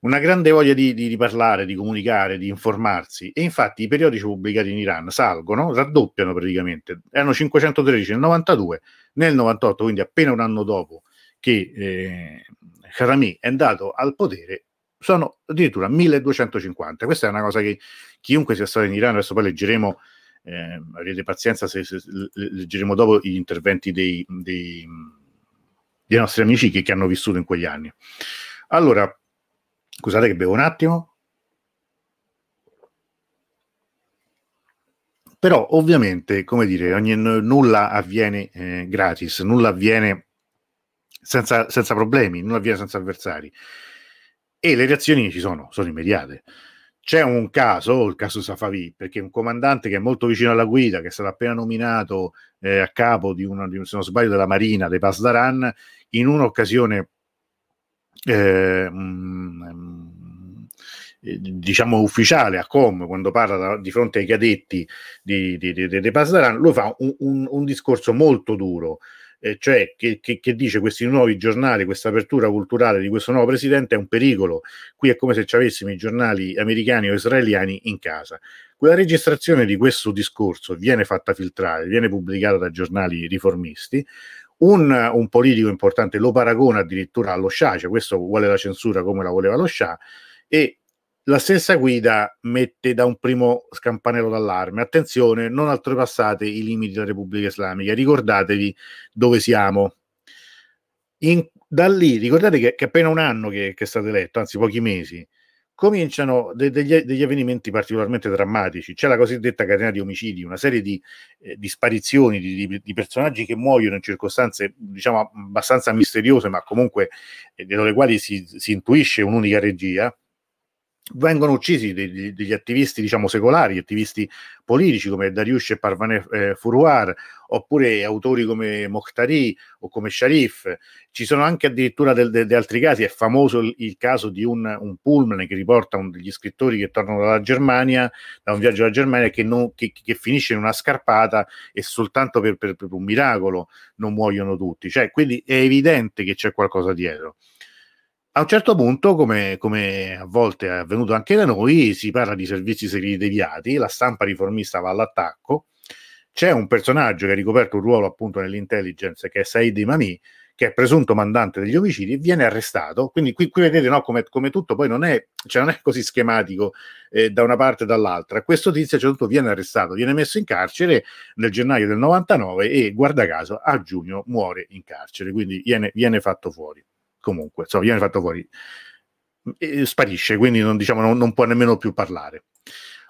Speaker 1: una grande voglia di, di, di, parlare, di comunicare, di informarsi e infatti i periodici pubblicati in Iran salgono, raddoppiano praticamente, erano 513 nel 92, nel 98, quindi appena un anno dopo che eh, Khatami è andato al potere, sono addirittura 1250. Questa è una cosa che chiunque sia stato in Iran, adesso poi leggeremo, eh, avrete pazienza se, se, leggeremo dopo gli interventi dei, dei, dei nostri amici che, che, hanno vissuto in quegli anni. Allora, scusate che bevo un attimo. Però ovviamente, come dire, ogni, nulla avviene eh, gratis, nulla avviene senza, senza problemi, nulla avviene senza avversari e le reazioni ci sono, sono immediate. C'è un caso, il caso Safavi, perché un comandante che è molto vicino alla guida, che è stato appena nominato eh, a capo di una, di, se non sbaglio, della Marina, dei Pasdaran, in un'occasione eh, mh, mm, eh, diciamo ufficiale a Com quando parla di fronte ai cadetti di, di, di, di Pasdaran, lui fa un, un, un discorso molto duro eh, cioè che, che, che, dice questi nuovi giornali, questa apertura culturale di questo nuovo presidente è un pericolo. Qui è come se ci avessimo i giornali americani o israeliani in casa. Quella registrazione di questo discorso viene fatta filtrare, viene pubblicata da giornali riformisti. Un, un politico importante lo paragona addirittura allo Shah, cioè questo vuole la censura come la voleva lo Shah, e la stessa guida mette da un primo scampanello d'allarme. Attenzione, non oltrepassate i limiti della Repubblica Islamica, ricordatevi dove siamo. In, da lì, ricordate che, che appena un anno che, che, è stato eletto, anzi pochi mesi, cominciano de, degli, degli, avvenimenti particolarmente drammatici. C'è la cosiddetta catena di omicidi, una serie di, eh, di sparizioni di, di, di, personaggi che muoiono in circostanze, diciamo, abbastanza misteriose, ma comunque eh, delle quali si, si intuisce un'unica regia vengono uccisi degli, degli, attivisti, diciamo, secolari, attivisti politici come Dariush e Parvaneh eh, Furuar, oppure autori come Mokhtari o come Sharif. Ci sono anche addirittura degli altri casi, è famoso il, il caso di un, un, pullman che riporta un, degli scrittori che tornano dalla Germania, da un viaggio alla Germania, che, non, che, che finisce in una scarpata e soltanto per, per, per un miracolo non muoiono tutti. Cioè, quindi è evidente che c'è qualcosa dietro. A un certo punto, come, come, a volte è avvenuto anche da noi, si parla di servizi segreti deviati, la stampa riformista va all'attacco, c'è un personaggio che ha ricoperto un ruolo appunto nell'intelligence che è Said Imami, che è presunto mandante degli omicidi, viene arrestato. Quindi qui, qui vedete no, come, come, tutto poi non è, cioè non è così schematico eh, da una parte e dall'altra. Questo tizio certo punto viene arrestato, viene messo in carcere nel gennaio del 99 e guarda caso a giugno muore in carcere, quindi viene, viene fatto fuori comunque, insomma, viene fatto fuori, e sparisce, quindi non, diciamo, non, non può nemmeno più parlare.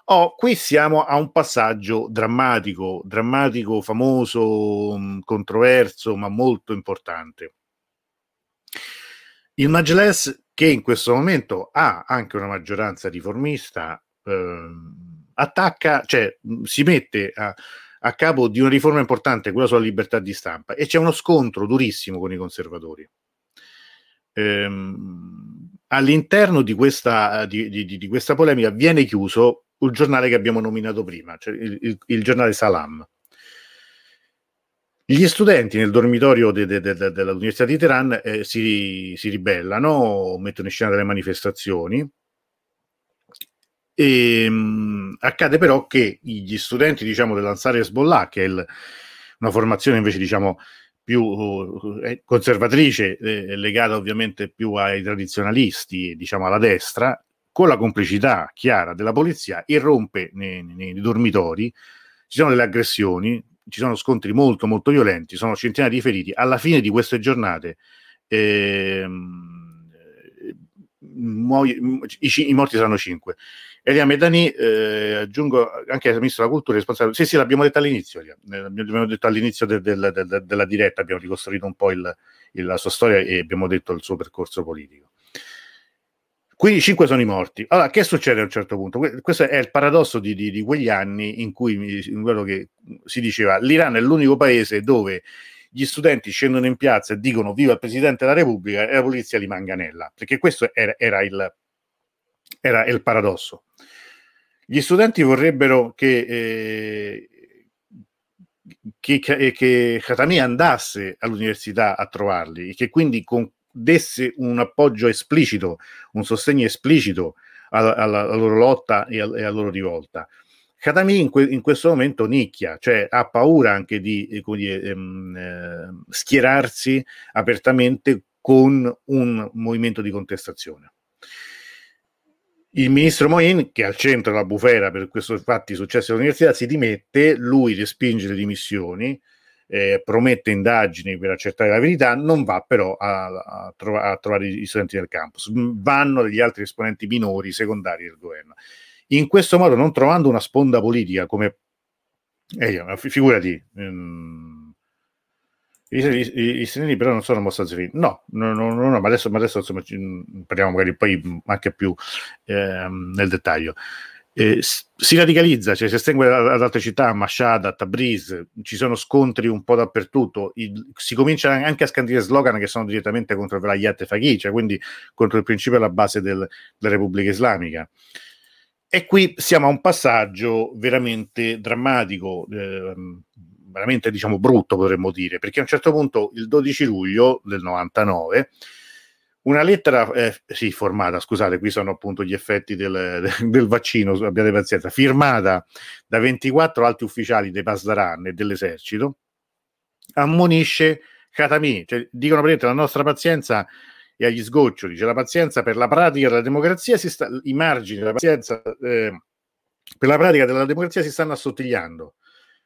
Speaker 1: Oh, qui siamo a un passaggio drammatico, drammatico, famoso, mm, controverso, ma molto importante. Il Majles, che in questo momento ha anche una maggioranza riformista, eh, attacca, cioè si mette a, a capo di una riforma importante, quella sulla libertà di stampa, e c'è uno scontro durissimo con i conservatori. Ehm, all'interno di questa, di, di, di questa, polemica viene chiuso il giornale che abbiamo nominato prima, cioè il, il, il giornale Salam. Gli studenti nel dormitorio de, de, de, dell'Università di Teheran eh, si, si, ribellano, mettono in scena delle manifestazioni. E, mh, accade però che gli studenti diciamo, dell'Ansar Hezbollah, che è il, una formazione invece diciamo, più eh, conservatrice, eh, legata ovviamente più ai tradizionalisti, diciamo alla destra, con la complicità chiara della polizia, irrompe nei, nei, nei dormitori, ci sono delle aggressioni, ci sono scontri molto molto violenti, sono centinaia di feriti. Alla fine di queste giornate ehm, muoio, i, i, morti saranno cinque. Elia Medani, eh, aggiungo anche il ministro della cultura responsabile. Sì, sì, l'abbiamo detto all'inizio, Elia. l'abbiamo detto all'inizio de, de, de, della diretta, abbiamo ricostruito un po' il, il, la sua storia e abbiamo detto il suo percorso politico. Quindi cinque sono i morti. Allora, che succede a un certo punto? Questo è il paradosso di, di, di quegli anni in cui in quello che si diceva l'Iran è l'unico paese dove gli studenti scendono in piazza e dicono viva il Presidente della Repubblica e la polizia li manganella, perché questo era, era, il, era il, paradosso. Gli studenti vorrebbero che, eh, che, che Khatami andasse all'università a trovarli e che quindi con desse un appoggio esplicito, un sostegno esplicito alla, alla, alla loro lotta e, alla loro rivolta. Khatami in, que, in, questo momento nicchia, cioè ha paura anche di eh, ehm, eh, schierarsi apertamente con un movimento di contestazione. Il ministro Moin, che è al centro della bufera per questi fatti successi all'università, si dimette, lui respinge le dimissioni, eh, promette indagini per accertare la verità, non va però a, a, trova, a, trovare i studenti del campus, vanno degli altri esponenti minori, secondari del governo. In questo modo, non trovando una sponda politica come... Eh, figurati, ehm, i, i, i stranieri però non sono abbastanza no, no, no, no, ma adesso, ma adesso insomma, parliamo magari poi anche più ehm, nel dettaglio eh, si radicalizza, cioè si estengue ad altre città, Mashhad, Tabriz, ci sono scontri un po' dappertutto, il, si comincia anche a scandire slogan che sono direttamente contro il Velayat Faghi, cioè quindi contro il principio e la base del, della Repubblica Islamica. E qui siamo a un passaggio veramente drammatico, eh, veramente diciamo brutto potremmo dire, perché a un certo punto il 12 luglio del 99 una lettera, eh, sì, formata, scusate, qui sono appunto gli effetti del, del, vaccino, abbiate pazienza, firmata da 24 alti ufficiali dei Pasdaran e dell'esercito, ammonisce Khatami, cioè dicono praticamente la nostra pazienza è agli sgoccioli, cioè la pazienza per la pratica della democrazia, si sta, i margini della pazienza eh, per la pratica della democrazia si stanno assottigliando.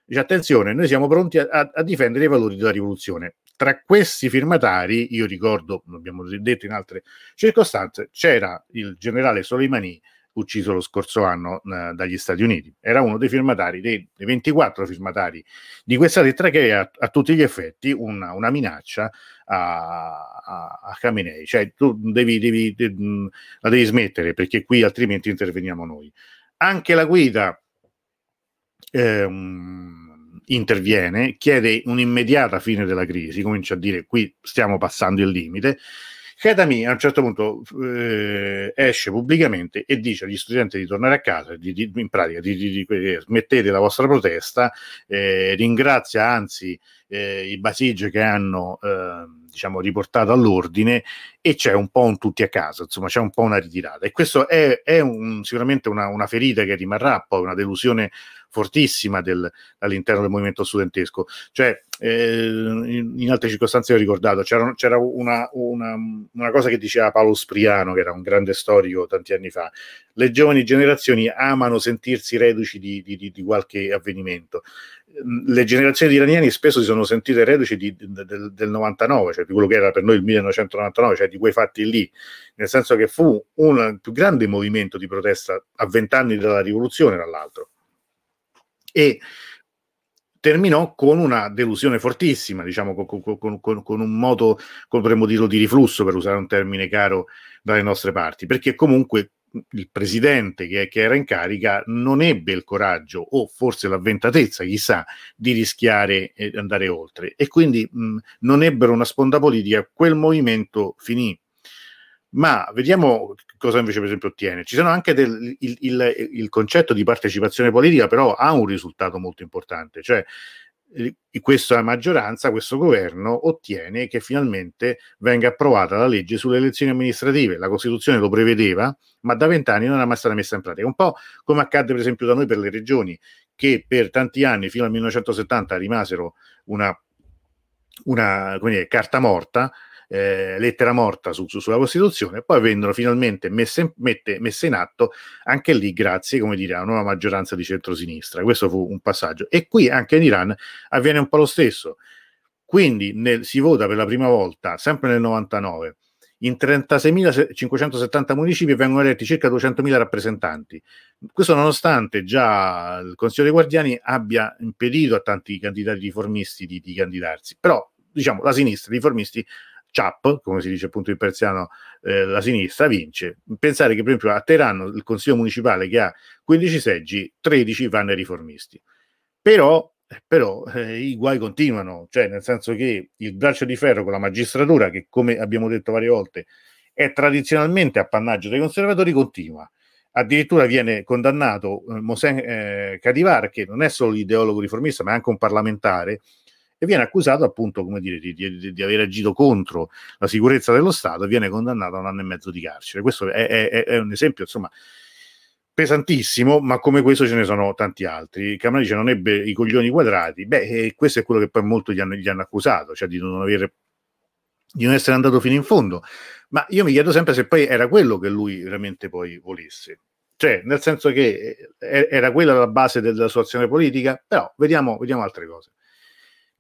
Speaker 1: Dice attenzione, noi siamo pronti a, a difendere i valori della rivoluzione tra questi firmatari, io ricordo, l'abbiamo detto in altre circostanze, c'era il generale Soleimani ucciso lo scorso anno eh, dagli Stati Uniti. Era uno dei firmatari, dei, dei 24 firmatari di questa lettera che è a, a tutti gli effetti una, una minaccia a, a, a Khamenei. Cioè tu devi, devi, devi, la devi smettere perché qui altrimenti interveniamo noi. Anche la guida... Eh, interviene, chiede un'immediata fine della crisi, comincia a dire qui stiamo passando il limite. Khatami a un certo punto eh, esce pubblicamente e dice agli studenti di tornare a casa, di, di, in pratica di, di, smettete la vostra protesta, eh, ringrazia anzi eh, i Basige che hanno eh, diciamo, riportato all'ordine e c'è un po' un tutti a casa, insomma c'è un po' una ritirata e questo è, è un, sicuramente una, una ferita che rimarrà poi, una delusione fortissima del, all'interno del movimento studentesco. Cioè, eh, in, in, altre circostanze ho ricordato, c'era, c'era una, una, una, cosa che diceva Paolo Spriano, che era un grande storico tanti anni fa. Le giovani generazioni amano sentirsi reduci di, di, di, di qualche avvenimento le generazioni di iraniani spesso si sono sentite reduci del, del, 99, cioè di quello che era per noi il 1999, cioè di quei fatti lì, nel senso che fu un più grande movimento di protesta a vent'anni dalla rivoluzione, tra l'altro e terminò con una delusione fortissima, diciamo, con, con, con, con, un come potremmo dirlo, di riflusso, per usare un termine caro dalle nostre parti, perché comunque il presidente che, che, era in carica non ebbe il coraggio o forse l'avventatezza, chissà, di rischiare e andare oltre e quindi mh, non ebbero una sponda politica, quel movimento finì. Ma vediamo cosa invece per esempio ottiene. Ci sono anche del, il, il, il concetto di partecipazione politica, però ha un risultato molto importante, cioè questa maggioranza, questo governo ottiene che finalmente venga approvata la legge sulle elezioni amministrative. La Costituzione lo prevedeva, ma da vent'anni non è mai stata messa in pratica. Un po' come accadde per esempio da noi per le regioni, che per tanti anni, fino al 1970, rimasero una, una dire, carta morta, eh, lettera morta su, su, sulla Costituzione, poi vennero finalmente messe, mette, messe, in atto anche lì grazie, come dire, a una nuova maggioranza di centrosinistra. Questo fu un passaggio. E qui anche in Iran avviene un po' lo stesso. Quindi nel, si vota per la prima volta, sempre nel 99, in 36.570 municipi vengono eletti circa 200.000 rappresentanti. Questo nonostante già il Consiglio dei Guardiani abbia impedito a tanti candidati riformisti di, di candidarsi. Però, diciamo, la sinistra, i riformisti CHAP, come si dice appunto in persiano, eh, la sinistra vince. Pensare che per esempio a Teheran il consiglio municipale che ha 15 seggi, 13 vanno ai riformisti. Però, però eh, i guai continuano, cioè nel senso che il braccio di ferro con la magistratura, che come abbiamo detto varie volte, è tradizionalmente appannaggio dei conservatori, continua. Addirittura viene condannato eh, Mosen eh, Kadivar, che non è solo l'ideologo riformista, ma è anche un parlamentare, e viene accusato appunto come dire, di, di, di, aver agito contro la sicurezza dello Stato e viene condannato a un anno e mezzo di carcere. Questo è, è, è un esempio, insomma, pesantissimo, ma come questo ce ne sono tanti altri. Camarice non ebbe i coglioni quadrati, beh, questo è quello che poi molto gli hanno, gli hanno accusato, cioè di non avere di non essere andato fino in fondo. Ma io mi chiedo sempre se poi era quello che lui veramente poi volesse. Cioè, nel senso che eh, era quella la base della sua azione politica, però vediamo, vediamo altre cose.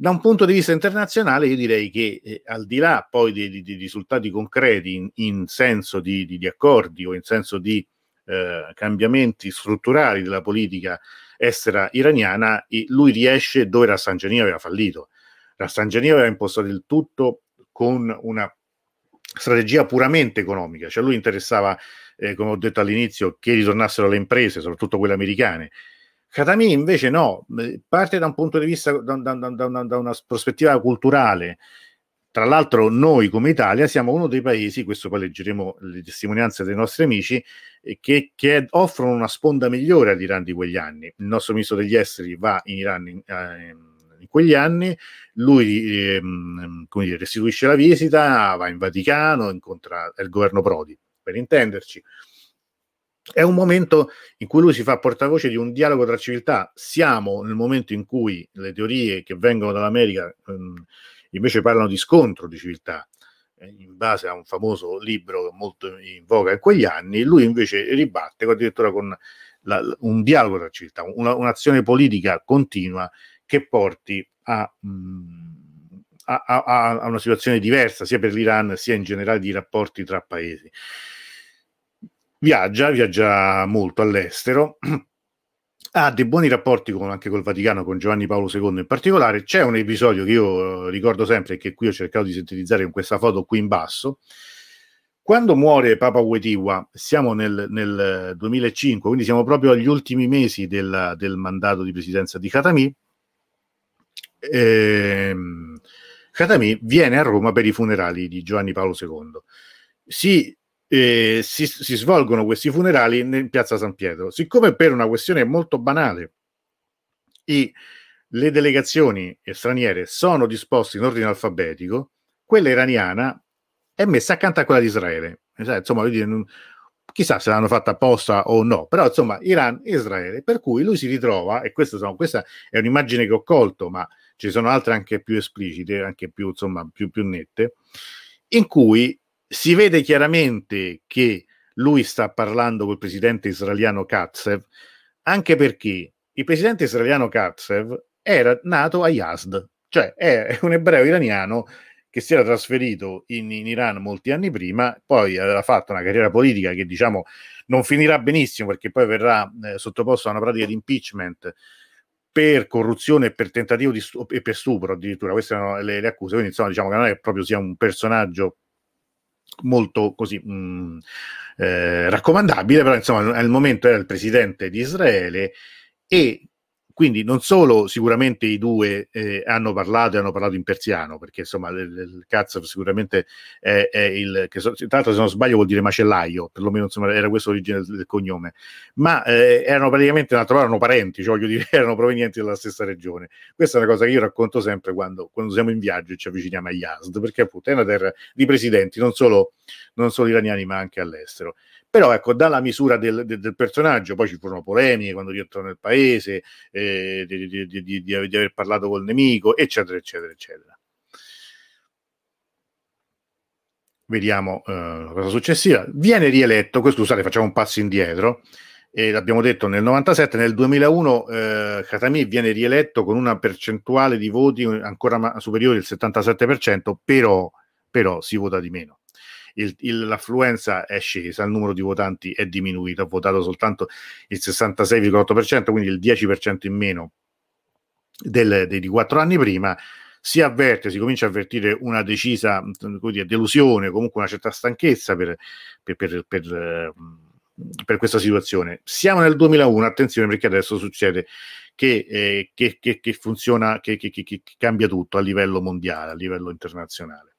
Speaker 1: Da un punto di vista internazionale, io direi che eh, al di là poi di, di risultati concreti in, in senso di, di, accordi o in senso di eh, cambiamenti strutturali della politica estera iraniana, lui riesce dove Rafsanjani aveva fallito. Rafsanjani aveva impostato il tutto con una strategia puramente economica, cioè lui interessava, eh, come ho detto all'inizio, che ritornassero le imprese, soprattutto quelle americane, Khatami invece no, parte da un punto di vista, da, da, da, da, una prospettiva culturale. Tra l'altro noi come Italia siamo uno dei paesi, questo poi leggeremo le testimonianze dei nostri amici, eh, che, che offrono una sponda migliore all'Iran di quegli anni. Il nostro ministro degli esteri va in Iran in, eh, in quegli anni, lui eh, dire, restituisce la visita, va in Vaticano, incontra il governo Prodi, per intenderci è un momento in cui lui si fa portavoce di un dialogo tra civiltà. Siamo nel momento in cui le teorie che vengono dall'America ehm, invece parlano di scontro di civiltà, eh, in base a un famoso libro molto in voga in quegli anni, lui invece ribatte addirittura con la, un dialogo tra civiltà, una, un'azione politica continua che porti a, mh, mm, a, a, a una situazione diversa sia per l'Iran sia in generale di rapporti tra paesi viaggia, viaggia molto all'estero, ha dei buoni rapporti con, anche col Vaticano, con Giovanni Paolo II in particolare. C'è un episodio che io eh, ricordo sempre e che qui ho cercato di sintetizzare con questa foto qui in basso. Quando muore Papa Wojtyła, siamo nel, nel 2005, quindi siamo proprio agli ultimi mesi del, del mandato di presidenza di Khatami. Ehm, Khatami viene a Roma per i funerali di Giovanni Paolo II. Si eh, si, si, svolgono questi funerali in piazza San Pietro. Siccome per una questione molto banale i, le delegazioni straniere sono disposte in ordine alfabetico, quella iraniana è messa accanto a quella di Israele. Insomma, chissà se l'hanno fatta apposta o no, però insomma Iran e Israele, per cui lui si ritrova, e questo, insomma, questa è un'immagine che ho colto, ma ci sono altre anche più esplicite, anche più, insomma, più, più nette, in cui si vede chiaramente che lui sta parlando col presidente israeliano Katsev, anche perché il presidente israeliano Katsev era nato a Yazd, cioè è un ebreo iraniano che si era trasferito in, in, Iran molti anni prima, poi aveva fatto una carriera politica che diciamo non finirà benissimo perché poi verrà eh, sottoposto a una pratica di impeachment per corruzione e per tentativo di stu- e per stupro addirittura, queste erano le, le accuse, quindi insomma diciamo che non è proprio sia un personaggio molto così mh, mm, eh, raccomandabile, però insomma al momento era il presidente di Israele e quindi non solo sicuramente i due eh, hanno parlato e hanno parlato in persiano, perché insomma il, Katz sicuramente è, è il, che so, tra l'altro se non sbaglio vuol dire macellaio, perlomeno insomma era questa l'origine del, del cognome, ma eh, erano praticamente, erano parenti, cioè voglio dire, erano provenienti dalla stessa regione. Questa è una cosa che io racconto sempre quando, quando siamo in viaggio e ci avviciniamo a Yazd, perché appunto è una terra di presidenti, non solo, non solo iraniani ma anche all'estero. Però ecco, dalla misura del, del, del personaggio, poi ci furono polemiche quando rientrò nel paese, eh, di, di, di, di, aver parlato col nemico, eccetera, eccetera, eccetera. Vediamo uh, la cosa successiva. Viene rieletto, questo scusate, facciamo un passo indietro, e l'abbiamo detto nel 97, nel 2001 eh, Khatami viene rieletto con una percentuale di voti ancora superiore al 77%, però, però si vota di meno il, il, l'affluenza è scesa, il numero di votanti è diminuito, ha votato soltanto il 66,8%, quindi il 10% in meno del, dei quattro anni prima. Si avverte, si comincia a avvertire una decisa dire, delusione, comunque una certa stanchezza per, per, per, per per questa situazione. Siamo nel 2001, attenzione perché adesso succede che, eh, che, che, che funziona, che, cambia tutto a livello mondiale, a livello internazionale.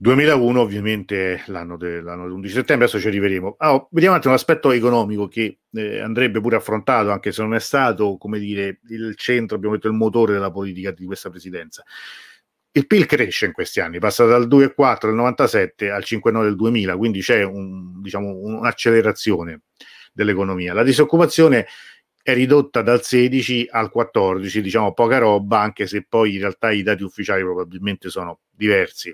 Speaker 1: 2001 ovviamente l'anno, dell'anno dell'11 settembre, adesso ci arriveremo. Ah, vediamo un aspetto economico che eh, andrebbe pure affrontato, anche se non è stato, come dire, il centro, abbiamo detto, il motore della politica di questa presidenza. Il PIL cresce in questi anni, passa dal 2,4 del 97 al 5,9 del 2000, quindi c'è un, diciamo, un'accelerazione dell'economia. La disoccupazione è ridotta dal 16 al 14, diciamo poca roba, anche se poi in realtà i dati ufficiali probabilmente sono diversi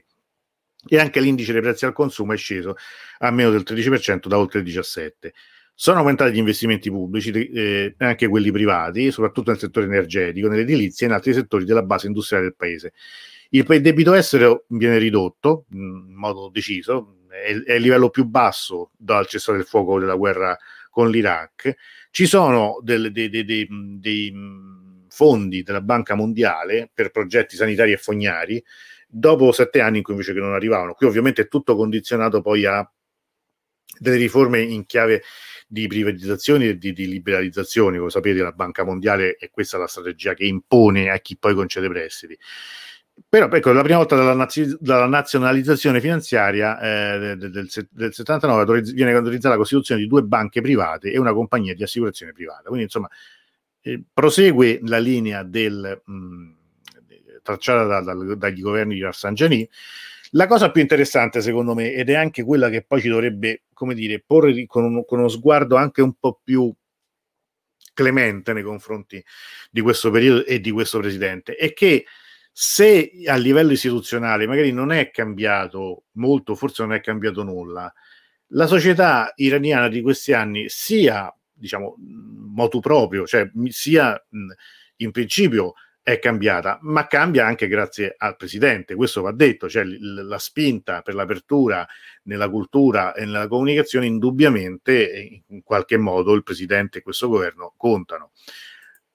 Speaker 1: e anche l'indice dei prezzi al consumo è sceso a meno del 13% da oltre il 17%. Sono aumentati gli investimenti pubblici eh, anche quelli privati, soprattutto nel settore energetico, nell'edilizia e in altri settori della base industriale del paese. Il, il debito estero viene ridotto in modo deciso, è, il livello più basso dal cessate del fuoco della guerra con l'Iraq. Ci sono dei, dei, dei, dei fondi della Banca Mondiale per progetti sanitari e fognari dopo sette anni in cui invece che non arrivavano. Qui ovviamente è tutto condizionato poi a delle riforme in chiave di privatizzazioni e di, di liberalizzazioni. Come sapete, la Banca Mondiale è questa la strategia che impone a chi poi concede prestiti. Però ecco, la prima volta dalla, nazi- dalla nazionalizzazione finanziaria eh, del, del, del, 79 viene autorizzata la costituzione di due banche private e una compagnia di assicurazione privata. Quindi, insomma, eh, prosegue la linea del... Mh, tracciata da, da, dagli governi di Rafsanjani. La cosa più interessante, secondo me, ed è anche quella che poi ci dovrebbe, come dire, porre con, un, con uno sguardo anche un po' più clemente nei confronti di questo periodo e di questo presidente, è che se a livello istituzionale magari non è cambiato molto, forse non è cambiato nulla, la società iraniana di questi anni sia, diciamo, motu proprio, cioè sia in principio è cambiata, ma cambia anche grazie al presidente, questo va detto, cioè la spinta per l'apertura nella cultura e nella comunicazione indubbiamente in qualche modo il presidente e questo governo contano.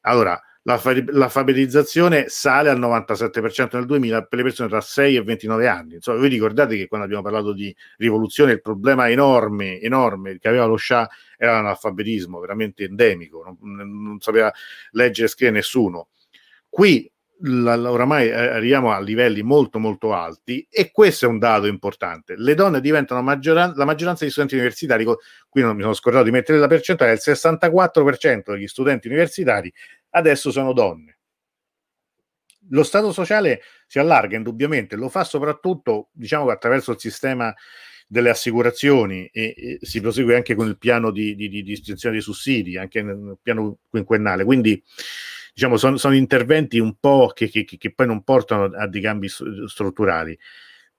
Speaker 1: Allora, l'alfabetizzazione sale al 97% nel 2000 per le persone tra 6 e 29 anni. Insomma, voi ricordate che quando abbiamo parlato di rivoluzione il problema enorme, enorme che aveva lo Shah era l'analfabetismo veramente endemico, non, non sapeva leggere e scrivere nessuno Qui oramai eh, arriviamo a livelli molto molto alti e questo è un dato importante. Le donne diventano maggioran- la maggioranza degli studenti universitari, qui non mi sono scordato di mettere la percentuale, il 64% degli studenti universitari adesso sono donne. Lo stato sociale si allarga indubbiamente, lo fa soprattutto diciamo attraverso il sistema delle assicurazioni e, e, si prosegue anche con il piano di, di, di, di dei sussidi, anche nel piano quinquennale. Quindi diciamo, sono, sono interventi un po' che, che, che, poi non portano a dei cambi strutturali.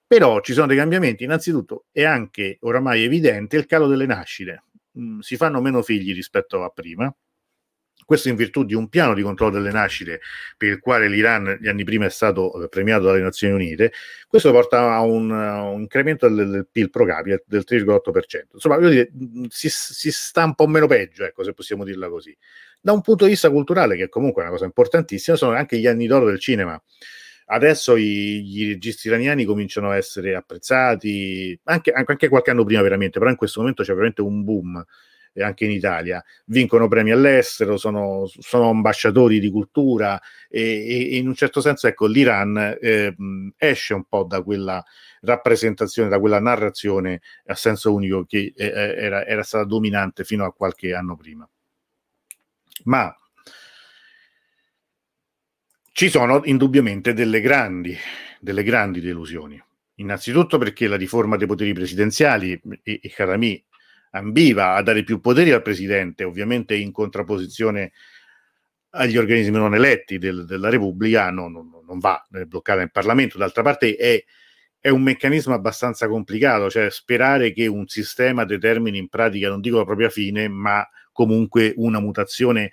Speaker 1: Però ci sono dei cambiamenti. Innanzitutto è anche oramai evidente il calo delle nascite. Mm, si fanno meno figli rispetto a prima. Questo in virtù di un piano di controllo delle nascite per il quale l'Iran gli anni prima è stato eh, premiato dalle Nazioni Unite. Questo porta a un, un incremento del, del, PIL pro capite del 3,8%. Insomma, dire, mm, si, si sta un po' meno peggio, ecco, se possiamo dirla così. Da un punto di vista culturale, che comunque è una cosa importantissima, sono anche gli anni d'oro del cinema. adesso i, i registi iraniani cominciano a essere apprezzati, anche, anche, qualche anno prima veramente, però in questo momento c'è veramente un boom eh, anche in Italia, vincono premi all'estero, sono, sono ambasciatori di cultura e, e, in un certo senso ecco, l'Iran eh, esce un po' da quella rappresentazione, da quella narrazione a senso unico che eh, eh, era, era stata dominante fino a qualche anno prima. Ma ci sono indubbiamente delle grandi, delle grandi delusioni. Innanzitutto perché la riforma dei poteri presidenziali e, e Karami ambiva a dare più poteri al presidente, ovviamente in contrapposizione agli organismi non eletti del, della Repubblica, no, no, non va bloccata in Parlamento. D'altra parte è, è, un meccanismo abbastanza complicato, cioè sperare che un sistema determini in pratica, non dico la propria fine, ma comunque una mutazione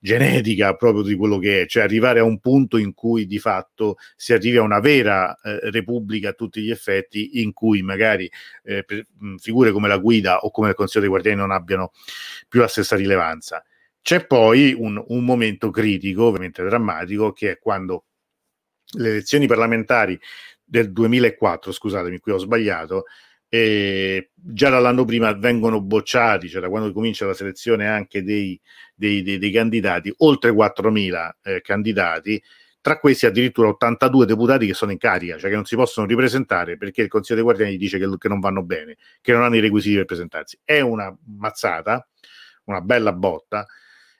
Speaker 1: genetica proprio di quello che è, cioè arrivare a un punto in cui di fatto si arrivi a una vera eh, repubblica a tutti gli effetti, in cui magari eh, per, mh, figure come la guida o come il Consiglio dei Guardiani non abbiano più la stessa rilevanza. C'è poi un, un momento critico, ovviamente drammatico, che è quando le elezioni parlamentari del 2004, scusatemi, qui ho sbagliato, e già dall'anno prima vengono bocciati, cioè da quando comincia la selezione anche dei, dei, dei, dei candidati, oltre 4.000 eh, candidati, tra questi addirittura 82 deputati che sono in carica, cioè che non si possono ripresentare perché il Consiglio dei Guardiani dice che, che non vanno bene, che non hanno i requisiti per presentarsi. È una mazzata, una bella botta,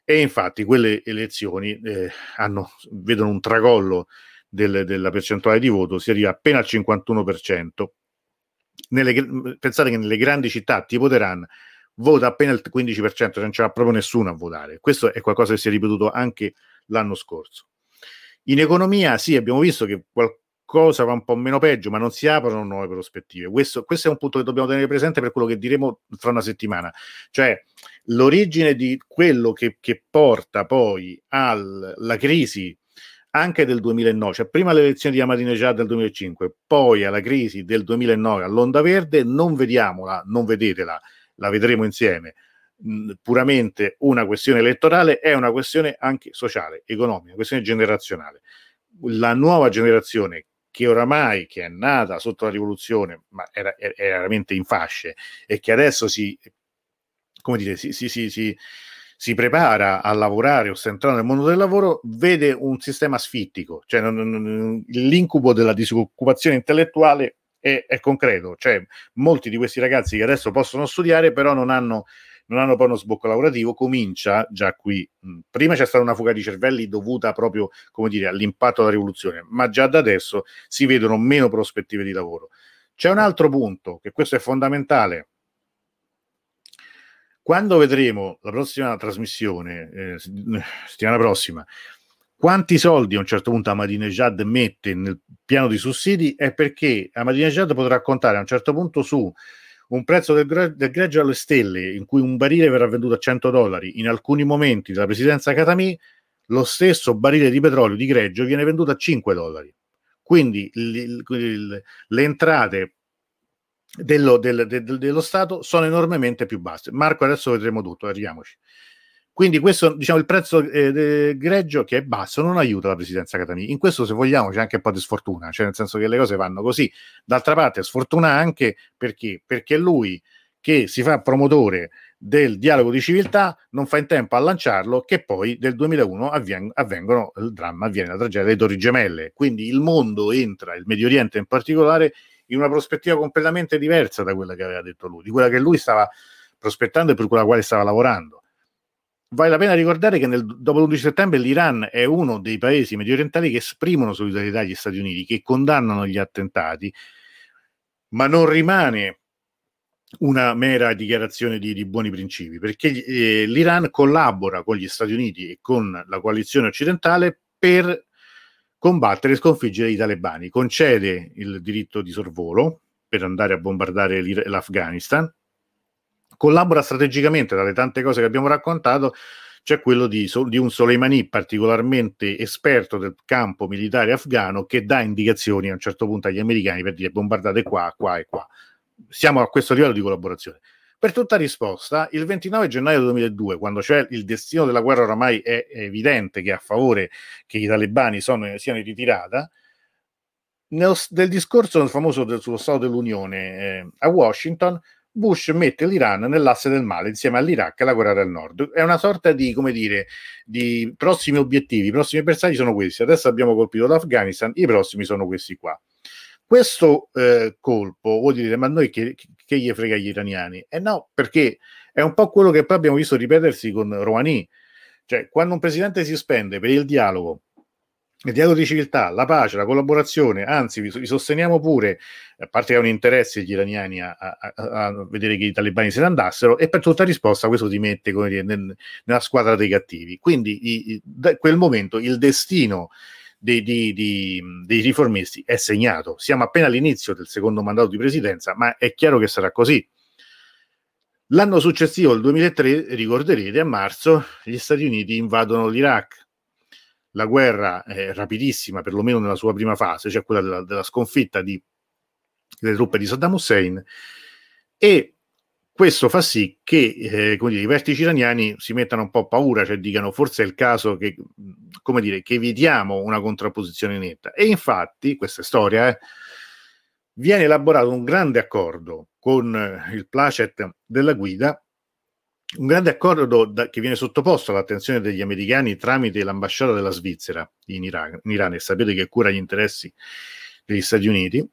Speaker 1: e infatti quelle elezioni eh, hanno, vedono un tracollo del, della percentuale di voto, si arriva appena al 51%, nelle, pensate che nelle grandi città tipo Teheran vota appena il 15%, cioè non c'era proprio nessuno a votare. Questo è qualcosa che si è ripetuto anche l'anno scorso. In economia, sì, abbiamo visto che qualcosa va un po' meno peggio, ma non si aprono nuove prospettive. Questo, questo, è un punto che dobbiamo tenere presente per quello che diremo fra una settimana. Cioè, l'origine di quello che, che porta poi alla crisi anche del 2009, cioè prima le elezioni di Ahmadinejad del 2005, poi alla crisi del 2009 all'Onda Verde, non vediamola, non vedetela, la vedremo insieme, puramente una questione elettorale, è una questione anche sociale, economica, una questione generazionale. La nuova generazione che oramai che è nata sotto la rivoluzione, ma era, era veramente in fasce, e che adesso si, come dire, si, si, si, si si prepara a lavorare o sta entrando nel mondo del lavoro, vede un sistema sfittico, cioè non, non, l'incubo della disoccupazione intellettuale è, è, concreto, cioè molti di questi ragazzi che adesso possono studiare però non hanno, non hanno poi uno sbocco lavorativo, comincia già qui. Prima c'è stata una fuga di cervelli dovuta proprio, come dire, all'impatto della rivoluzione, ma già da adesso si vedono meno prospettive di lavoro. C'è un altro punto, che questo è fondamentale, quando vedremo la prossima trasmissione, eh, settimana prossima, quanti soldi a un certo punto Ahmadinejad mette nel piano di sussidi è perché Ahmadinejad potrà contare a un certo punto su un prezzo del, del greggio alle stelle in cui un barile verrà venduto a 100 dollari. In alcuni momenti della presidenza Katami lo stesso barile di petrolio di greggio viene venduto a 5 dollari. Quindi l- l- le entrate dello, del, del, dello Stato sono enormemente più basse. Marco, adesso vedremo tutto, arriviamoci. Quindi questo, diciamo, il prezzo eh, greggio che è basso non aiuta la presidenza Catania. In questo, se vogliamo, c'è anche un po' di sfortuna, cioè nel senso che le cose vanno così. D'altra parte, sfortuna anche perché, perché lui che si fa promotore del dialogo di civiltà non fa in tempo a lanciarlo che poi del 2001 avvien- avvengono il dramma, avviene la tragedia delle Torri Gemelle. Quindi il mondo entra, il Medio Oriente in particolare, in una prospettiva completamente diversa da quella che aveva detto lui, di quella che lui stava prospettando e per la quale stava lavorando. Vale la pena ricordare che nel, dopo l'11 settembre l'Iran è uno dei paesi medio orientali che esprimono solidarietà agli Stati Uniti, che condannano gli attentati, ma non rimane una mera dichiarazione di, di buoni principi, perché eh, l'Iran collabora con gli Stati Uniti e con la coalizione occidentale per combattere e sconfiggere i talebani, concede il diritto di sorvolo per andare a bombardare l'Afghanistan, collabora strategicamente, dalle tante cose che abbiamo raccontato, c'è quello di, di, un Soleimani particolarmente esperto del campo militare afghano che dà indicazioni a un certo punto agli americani per dire bombardate qua, qua e qua. Siamo a questo livello di collaborazione. Per tutta risposta, il 29 gennaio 2002, quando cioè il destino della guerra oramai è evidente che è a favore che i talebani sono, siano in ritirata, nel, del discorso famoso del, sullo Stato dell'Unione eh, a Washington, Bush mette l'Iran nell'asse del male insieme all'Iraq e alla Corea del Nord. È una sorta di, come dire, di prossimi obiettivi. I prossimi bersagli sono questi. Adesso abbiamo colpito l'Afghanistan, i prossimi sono questi qua. Questo eh, colpo vuol dire, ma noi che, che gli frega gli iraniani? Eh no, perché è un po' quello che poi abbiamo visto ripetersi con Rouhani. Cioè, quando un presidente si spende per il dialogo, il dialogo di civiltà, la pace, la collaborazione, anzi vi, sosteniamo pure, a parte che un interesse gli iraniani a, a, a, vedere che i talebani se ne andassero, e per tutta risposta questo ti mette dire, nel, nella squadra dei cattivi. Quindi i, i, da quel momento il destino dei, di, di, dei riformisti è segnato. Siamo appena all'inizio del secondo mandato di presidenza, ma è chiaro che sarà così. L'anno successivo, il 2003, ricorderete, a marzo gli Stati Uniti invadono l'Iraq la guerra è rapidissima, perlomeno nella sua prima fase, cioè quella della, della sconfitta di, delle truppe di Saddam Hussein, e questo fa sì che eh, dire, i vertici iraniani si mettano un po' paura, cioè dicano forse è il caso che, come dire, che evitiamo una contrapposizione netta. E infatti, questa è storia, eh, viene elaborato un grande accordo con eh, il placet della guida un grande accordo da, che viene sottoposto all'attenzione degli americani tramite l'ambasciata della Svizzera in Iran, in Iran e sapete che cura gli interessi degli Stati Uniti.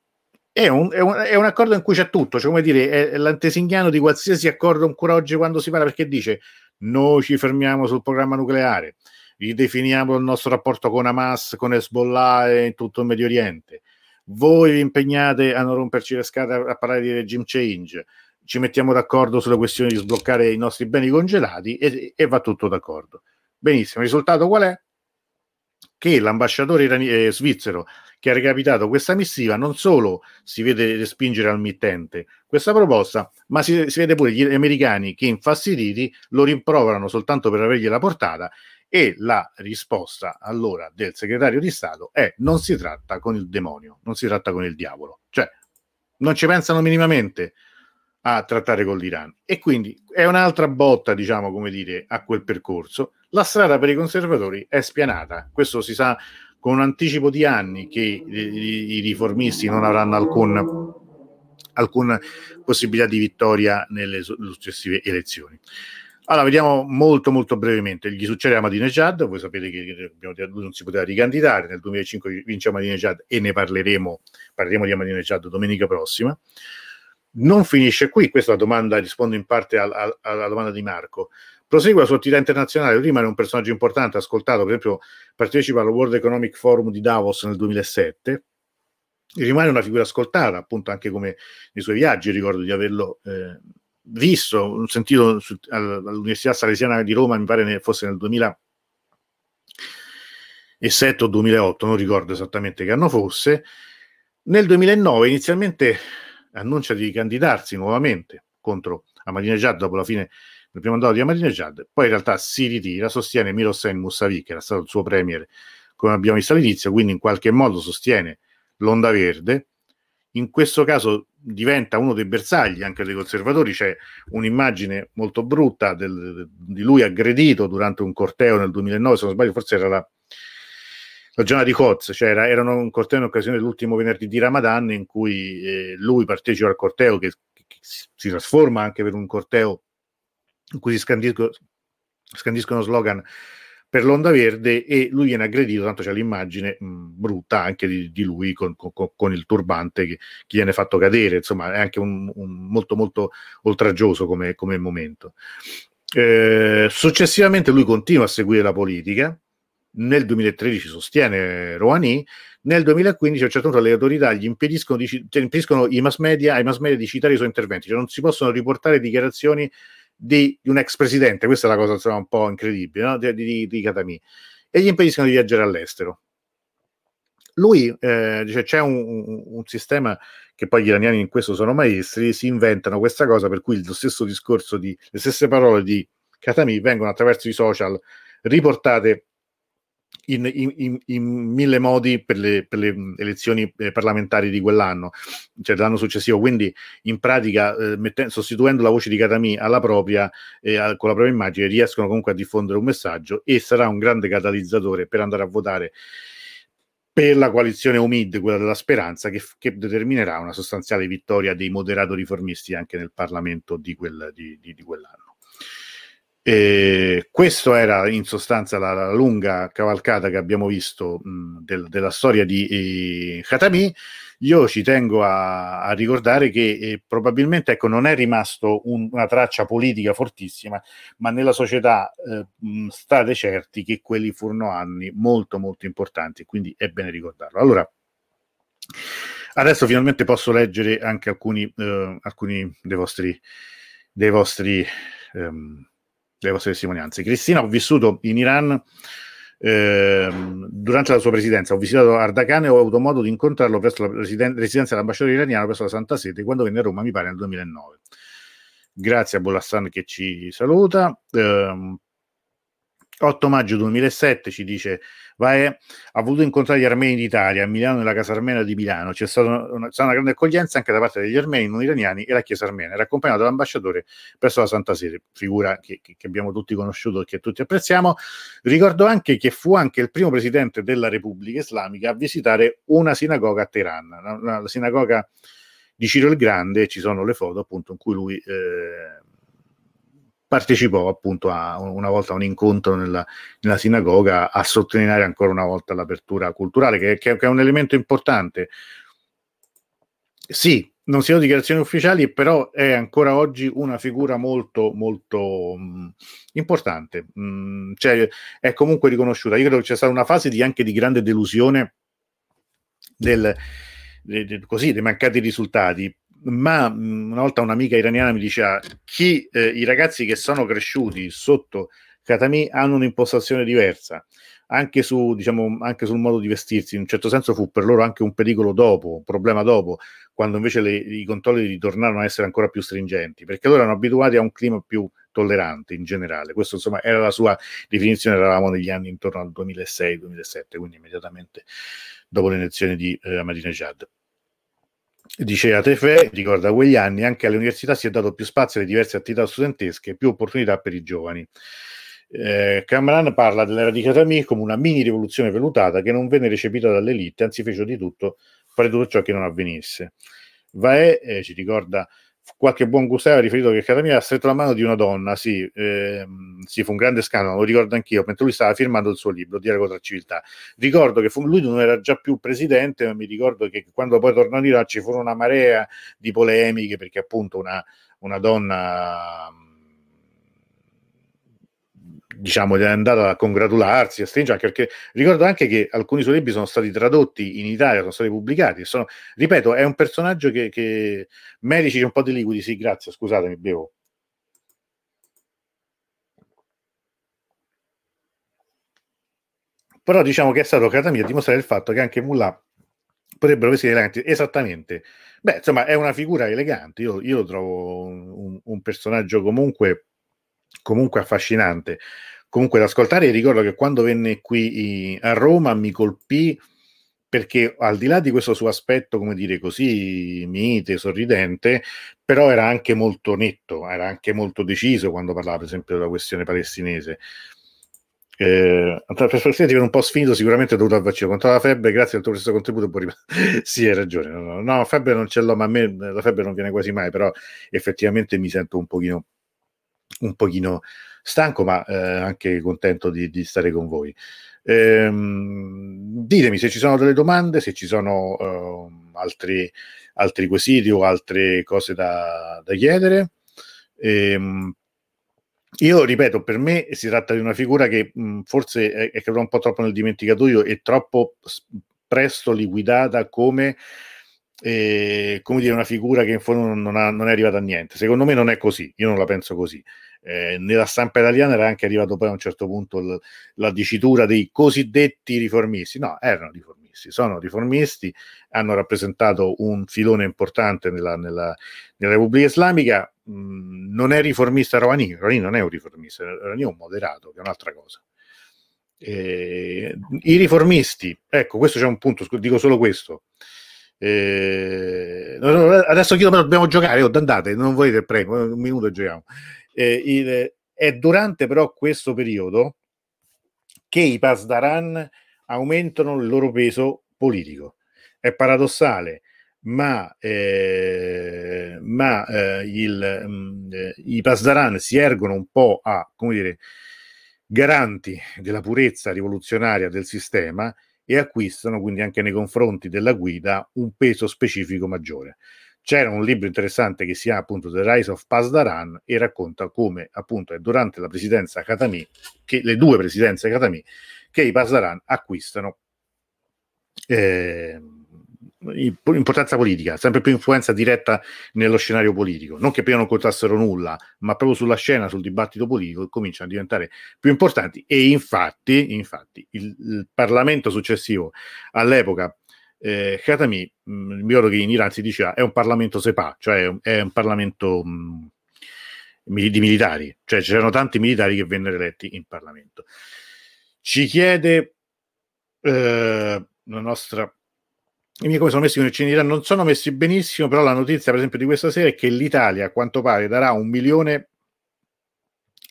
Speaker 1: È un, è, un, è un, accordo in cui c'è tutto, cioè come dire, è, l'antesignano di qualsiasi accordo ancora oggi quando si parla, perché dice noi ci fermiamo sul programma nucleare, ridefiniamo il nostro rapporto con Hamas, con Hezbollah e in tutto il Medio Oriente. Voi vi impegnate a non romperci le scatole a parlare di regime change ci mettiamo d'accordo sulla questione di sbloccare i nostri beni congelati e, e va tutto d'accordo. Benissimo, il risultato qual è? Che l'ambasciatore eh, svizzero che ha recapitato questa missiva non solo si vede respingere al mittente questa proposta, ma si, si vede pure gli americani che infastiditi lo rimproverano soltanto per avergliela portata e la risposta allora del segretario di Stato è non si tratta con il demonio, non si tratta con il diavolo. Cioè, non ci pensano minimamente a trattare con l'Iran. E quindi è un'altra botta, diciamo, come dire, a quel percorso. La strada per i conservatori è spianata. Questo si sa con un anticipo di anni che i, riformisti non avranno alcun, alcuna possibilità di vittoria nelle successive elezioni. Allora, vediamo molto molto brevemente. Gli succede a Ahmadinejad, voi sapete che lui non si poteva ricandidare, nel 2005 vince Ahmadinejad e ne parleremo, parleremo di Ahmadinejad domenica prossima non finisce qui, questa domanda, rispondo in parte al, al, alla domanda di Marco. Prosegue la sua attività internazionale, rimane un personaggio importante, ascoltato, per esempio partecipa al World Economic Forum di Davos nel 2007, rimane una figura ascoltata, appunto anche come nei suoi viaggi, ricordo di averlo eh, visto, sentito su, all'Università Salesiana di Roma, mi pare fosse nel 2007 o 2008, non ricordo esattamente che anno fosse. Nel 2009 inizialmente annuncia di candidarsi nuovamente contro Ahmadinejad dopo la fine del primo mandato di Ahmadinejad, poi in realtà si ritira, sostiene Mirosen Mousavi, che era stato il suo premier, come abbiamo visto all'inizio, quindi in qualche modo sostiene l'onda verde. In questo caso diventa uno dei bersagli anche dei conservatori, c'è un'immagine molto brutta del, di lui aggredito durante un corteo nel 2009, se non sbaglio forse era la, la giornata di Coz, cioè era, erano un corteo in occasione dell'ultimo venerdì di Ramadan in cui eh, lui partecipa al corteo che, che, si trasforma anche per un corteo in cui si scandisco, scandiscono slogan per l'onda verde e lui viene aggredito, tanto c'è l'immagine mh, brutta anche di, di lui con, con, con, il turbante che, che, viene fatto cadere, insomma è anche un, un molto molto oltraggioso come, come momento. Eh, successivamente lui continua a seguire la politica, nel 2013 sostiene Rouhani, nel 2015 a un certo punto le autorità gli impediscono, di, cioè, impediscono i mass media, ai mass media di citare i suoi interventi, cioè non si possono riportare dichiarazioni di, di un ex presidente, questa è la cosa insomma, un po' incredibile, no? di, di, di Katami, e gli impediscono di viaggiare all'estero. Lui eh, dice c'è un, un, un, sistema che poi gli iraniani in questo sono maestri, si inventano questa cosa per cui lo stesso discorso di le stesse parole di Katami vengono attraverso i social riportate in, in, in, mille modi per le, per le elezioni eh, parlamentari di quell'anno, cioè dell'anno successivo. Quindi, in pratica, eh, mettendo, sostituendo la voce di Katami alla propria, eh, con la propria immagine, riescono comunque a diffondere un messaggio e sarà un grande catalizzatore per andare a votare per la coalizione Umid, quella della speranza, che, che, determinerà una sostanziale vittoria dei moderato riformisti anche nel Parlamento di, quel, di, di, di quell'anno. E questo era in sostanza la, la, lunga cavalcata che abbiamo visto mh, del, della storia di eh, Khatami. Io ci tengo a, a ricordare che eh, probabilmente ecco, non è rimasto un, una traccia politica fortissima, ma nella società eh, mh, state certi che quelli furono anni molto molto importanti, quindi è bene ricordarlo. Allora, adesso finalmente posso leggere anche alcuni, eh, alcuni dei vostri, dei vostri ehm, delle vostre testimonianze. Cristina, ho vissuto in Iran eh, durante la sua presidenza ho visitato Ardakan e ho avuto modo di incontrarlo presso la residen- residenza dell'ambasciatore iraniano presso la Santa Sede quando venne a Roma, mi pare nel 2009. Grazie a Bolassan che ci saluta. Eh, 8 maggio 2007 ci dice Vae ha voluto incontrare gli armeni d'Italia a Milano nella casa armena di Milano. C'è stata una, stata una grande accoglienza anche da parte degli armeni non iraniani e la chiesa armena. Era accompagnato dall'ambasciatore presso la Santa Sede. Figura che, che, abbiamo tutti conosciuto e che tutti apprezziamo. Ricordo anche che fu anche il primo presidente della Repubblica Islamica a visitare una sinagoga a Teheran. La, la sinagoga di Ciro il Grande ci sono le foto appunto in cui lui eh, partecipò appunto a, una volta a un incontro nella, nella, sinagoga a sottolineare ancora una volta l'apertura culturale, che, che, che, è un elemento importante. Sì, non siano dichiarazioni ufficiali, però è ancora oggi una figura molto, molto mh, importante. Mh, cioè, è comunque riconosciuta. Io credo che c'è stata una fase di, anche di grande delusione del, de, de, così, dei mancati risultati, ma una volta un'amica iraniana mi diceva chi eh, i ragazzi che sono cresciuti sotto Katami hanno un'impostazione diversa. Anche, su, diciamo, anche sul modo di vestirsi in un certo senso fu per loro anche un pericolo dopo un problema dopo quando invece le, i controlli ritornarono a essere ancora più stringenti perché loro erano abituati a un clima più tollerante in generale. Questo insomma era la sua definizione eravamo negli anni intorno al 2006-2007 quindi immediatamente dopo le elezioni di eh, Ahmadinejad Dice a Tefe, ricorda quegli anni, anche alle università si è dato più spazio alle diverse attività studentesche, più opportunità per i giovani. Eh, Cameron parla dell'era di Katami come una mini rivoluzione velutata che non venne recepita dall'elite, anzi fece di tutto, fare tutto ciò che non avvenisse. Vae eh, ci ricorda qualche buon gusto ha riferito che Catamia ha stretto la mano di una donna, sì, ehm, sì, fu un grande scandalo, lo ricordo anch'io, mentre lui stava firmando il suo libro, Dialogo tra civiltà. Ricordo che fu, lui non era già più presidente, ma mi ricordo che quando poi tornò in Iran ci furono una marea di polemiche, perché appunto una, una donna diciamo, è andata a congratularsi, a stringere, anche perché ricordo anche che alcuni suoi libri sono stati tradotti in Italia, sono stati pubblicati. Sono, ripeto, è un personaggio che, che medici un po' di liquidi, sì, grazie, scusatemi, bevo. Però diciamo che è stato Catamia a dimostrare il fatto che anche Mullah potrebbero essere eleganti. Esattamente. Beh, insomma, è una figura elegante. Io, io trovo un, un personaggio comunque comunque affascinante. Comunque da ascoltare, ricordo che quando venne qui a Roma mi colpì perché al di là di questo suo aspetto, come dire così, mite, sorridente, però era anche molto netto, era anche molto deciso quando parlava, per esempio, della questione palestinese. Eh, per essere un po' sfinito, sicuramente dovuto al vaccino contro la febbre. Grazie al tuo stesso contributo. Può sì, hai ragione. No, no, no, febbre non ce l'ho, ma a me la febbre non viene quasi mai. Però effettivamente mi sento un pochino un pochino stanco, ma eh, anche contento di, di, stare con voi. Ehm, ditemi se ci sono delle domande, se ci sono uh, altri, altri quesiti o altre cose da, da chiedere. Ehm, io ripeto, per me si tratta di una figura che mh, forse è, è caduta un po' troppo nel dimenticatoio e troppo presto liquidata come eh, come dire, una figura che in fondo non, ha, non, è arrivata a niente. Secondo me non è così, io non la penso così. Eh, nella stampa italiana era anche arrivato poi a un certo punto l- la dicitura dei cosiddetti riformisti. No, erano riformisti, sono riformisti, hanno rappresentato un filone importante nella, nella, nella Repubblica Islamica. Mm, non è riformista Rouhani, Rouhani non è un riformista, Rouhani è un moderato, che è un'altra cosa. Eh, I riformisti, ecco, questo c'è un punto, dico solo questo. Eh, adesso chiedo, però dobbiamo giocare, oh, andate, non volete, prego, un minuto e giochiamo. Eh, il, è durante però questo periodo che i Pasdaran aumentano il loro peso politico. È paradossale, ma, eh, ma eh, il, mh, mm, i Pasdaran si ergono un po' a, come dire, garanti della purezza rivoluzionaria del sistema e acquistano quindi anche nei confronti della guida un peso specifico maggiore. C'era un libro interessante che si chiama appunto The Rise of Pasdaran e racconta come appunto è durante la presidenza Khatami, che le due presidenze Khatami, che i Pasdaran acquistano eh, importanza politica, sempre più influenza diretta nello scenario politico. Non che prima non contassero nulla, ma proprio sulla scena, sul dibattito politico, cominciano a diventare più importanti. E infatti, infatti il, il Parlamento successivo all'epoca, eh, Khatami, mi ricordo che in Iran si diceva, è un Parlamento SEPA, cioè è un Parlamento mh, di militari, cioè c'erano tanti militari che vennero eletti in Parlamento. Ci chiede eh, la nostra i miei come sono messi con il Cinità non sono messi benissimo, però la notizia, per esempio, di questa sera è che l'Italia, a quanto pare, darà un milione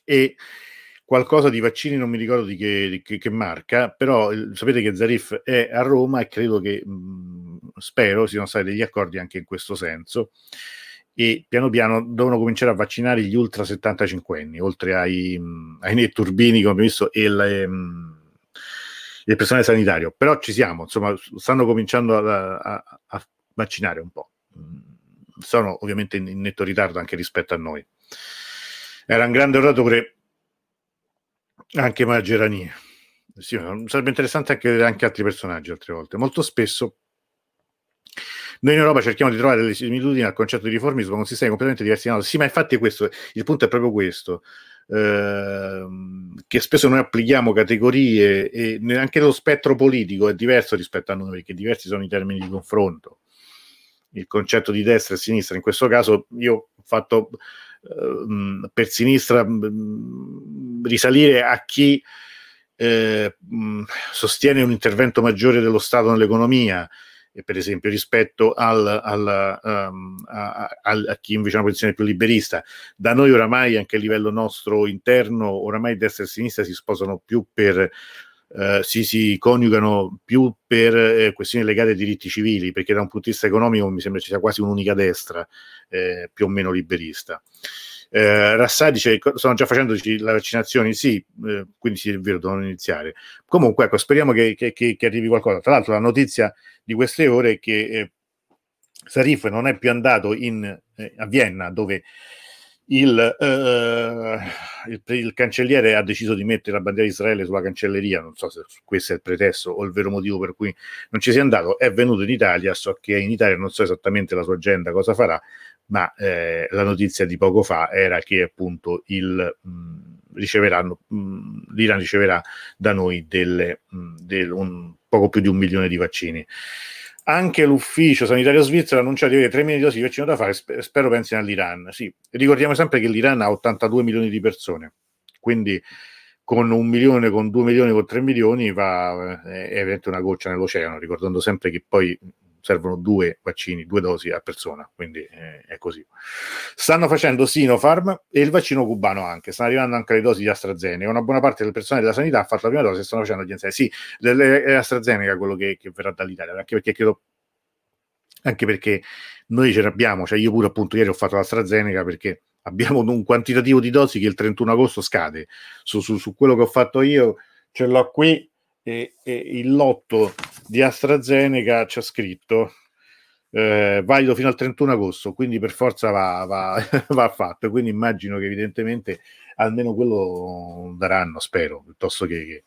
Speaker 1: e qualcosa di vaccini, non mi ricordo di che, di che, che marca, però sapete che Zarif è a Roma e credo che, mh, spero, siano stati degli accordi anche in questo senso. E piano piano devono cominciare a vaccinare gli ultra 75 anni, oltre ai, ai netturbini, come abbiamo visto, e le... Mh, il personale sanitario, però ci siamo, insomma, stanno cominciando a, a, a vaccinare un po'. Mm, sono ovviamente in, in, netto ritardo anche rispetto a noi. Era un grande oratore anche Maggerani. Sì, sarebbe interessante anche vedere anche altri personaggi altre volte. Molto spesso noi in Europa cerchiamo di trovare delle similitudini al concetto di riformismo con sistemi completamente diversi. Sì, ma infatti questo, il punto è proprio questo. Ehm, che spesso noi applichiamo categorie e anche lo spettro politico è diverso rispetto a noi perché diversi sono i termini di confronto. Il concetto di destra e sinistra in questo caso io ho fatto uh, per sinistra uh, risalire a chi uh, sostiene un intervento maggiore dello Stato nell'economia per esempio, rispetto al, al, um, a, a, a, chi invece ha una posizione più liberista. Da noi oramai, anche a livello nostro interno, oramai destra e sinistra si sposano più per, uh, si, si, coniugano più per eh, questioni legate ai diritti civili, perché da un punto di vista economico mi sembra ci sia quasi un'unica destra, eh, più o meno liberista. Eh, Rassà dice stanno già facendo le vaccinazioni, sì, eh, quindi sì, è vero, devono iniziare. Comunque, ecco, speriamo che, che, che, che, arrivi qualcosa. Tra l'altro, la notizia di queste ore è che eh, Sarif non è più andato in, eh, a Vienna, dove il, eh, il, il, cancelliere ha deciso di mettere la bandiera di Israele sulla cancelleria, non so se questo è il pretesto o il vero motivo per cui non ci sia andato, è venuto in Italia, so che in Italia non so esattamente la sua agenda cosa farà, ma eh, la notizia di poco fa era che appunto il, mh, riceveranno, mh, l'Iran riceverà da noi delle, mh, del, un, poco più di un milione di vaccini. Anche l'ufficio sanitario svizzero ha annunciato di avere 3 milioni di dosi di vaccino da fare, sp- spero pensino all'Iran. Sì, ricordiamo sempre che l'Iran ha 82 milioni di persone, quindi con un milione, con due milioni, con tre milioni va, è veramente una goccia nell'oceano, ricordando sempre che poi servono due vaccini, due dosi a persona, quindi eh, è così. Stanno facendo Sinopharm e il vaccino cubano anche, stanno arrivando anche le dosi di AstraZeneca, una buona parte del personale della sanità ha fatto la prima dose e stanno facendo gli insiemi. Sì, è AstraZeneca quello che, che verrà dall'Italia, anche perché credo anche perché noi ce l'abbiamo, cioè io pure appunto ieri ho fatto l'AstraZeneca perché abbiamo un quantitativo di dosi che il 31 agosto scade, su, su, su quello che ho fatto io ce l'ho qui e, e il lotto di AstraZeneca c'è scritto eh, valido fino al 31 agosto, quindi per forza va, va, va fatto. Quindi immagino che evidentemente almeno quello daranno, spero, piuttosto che... che...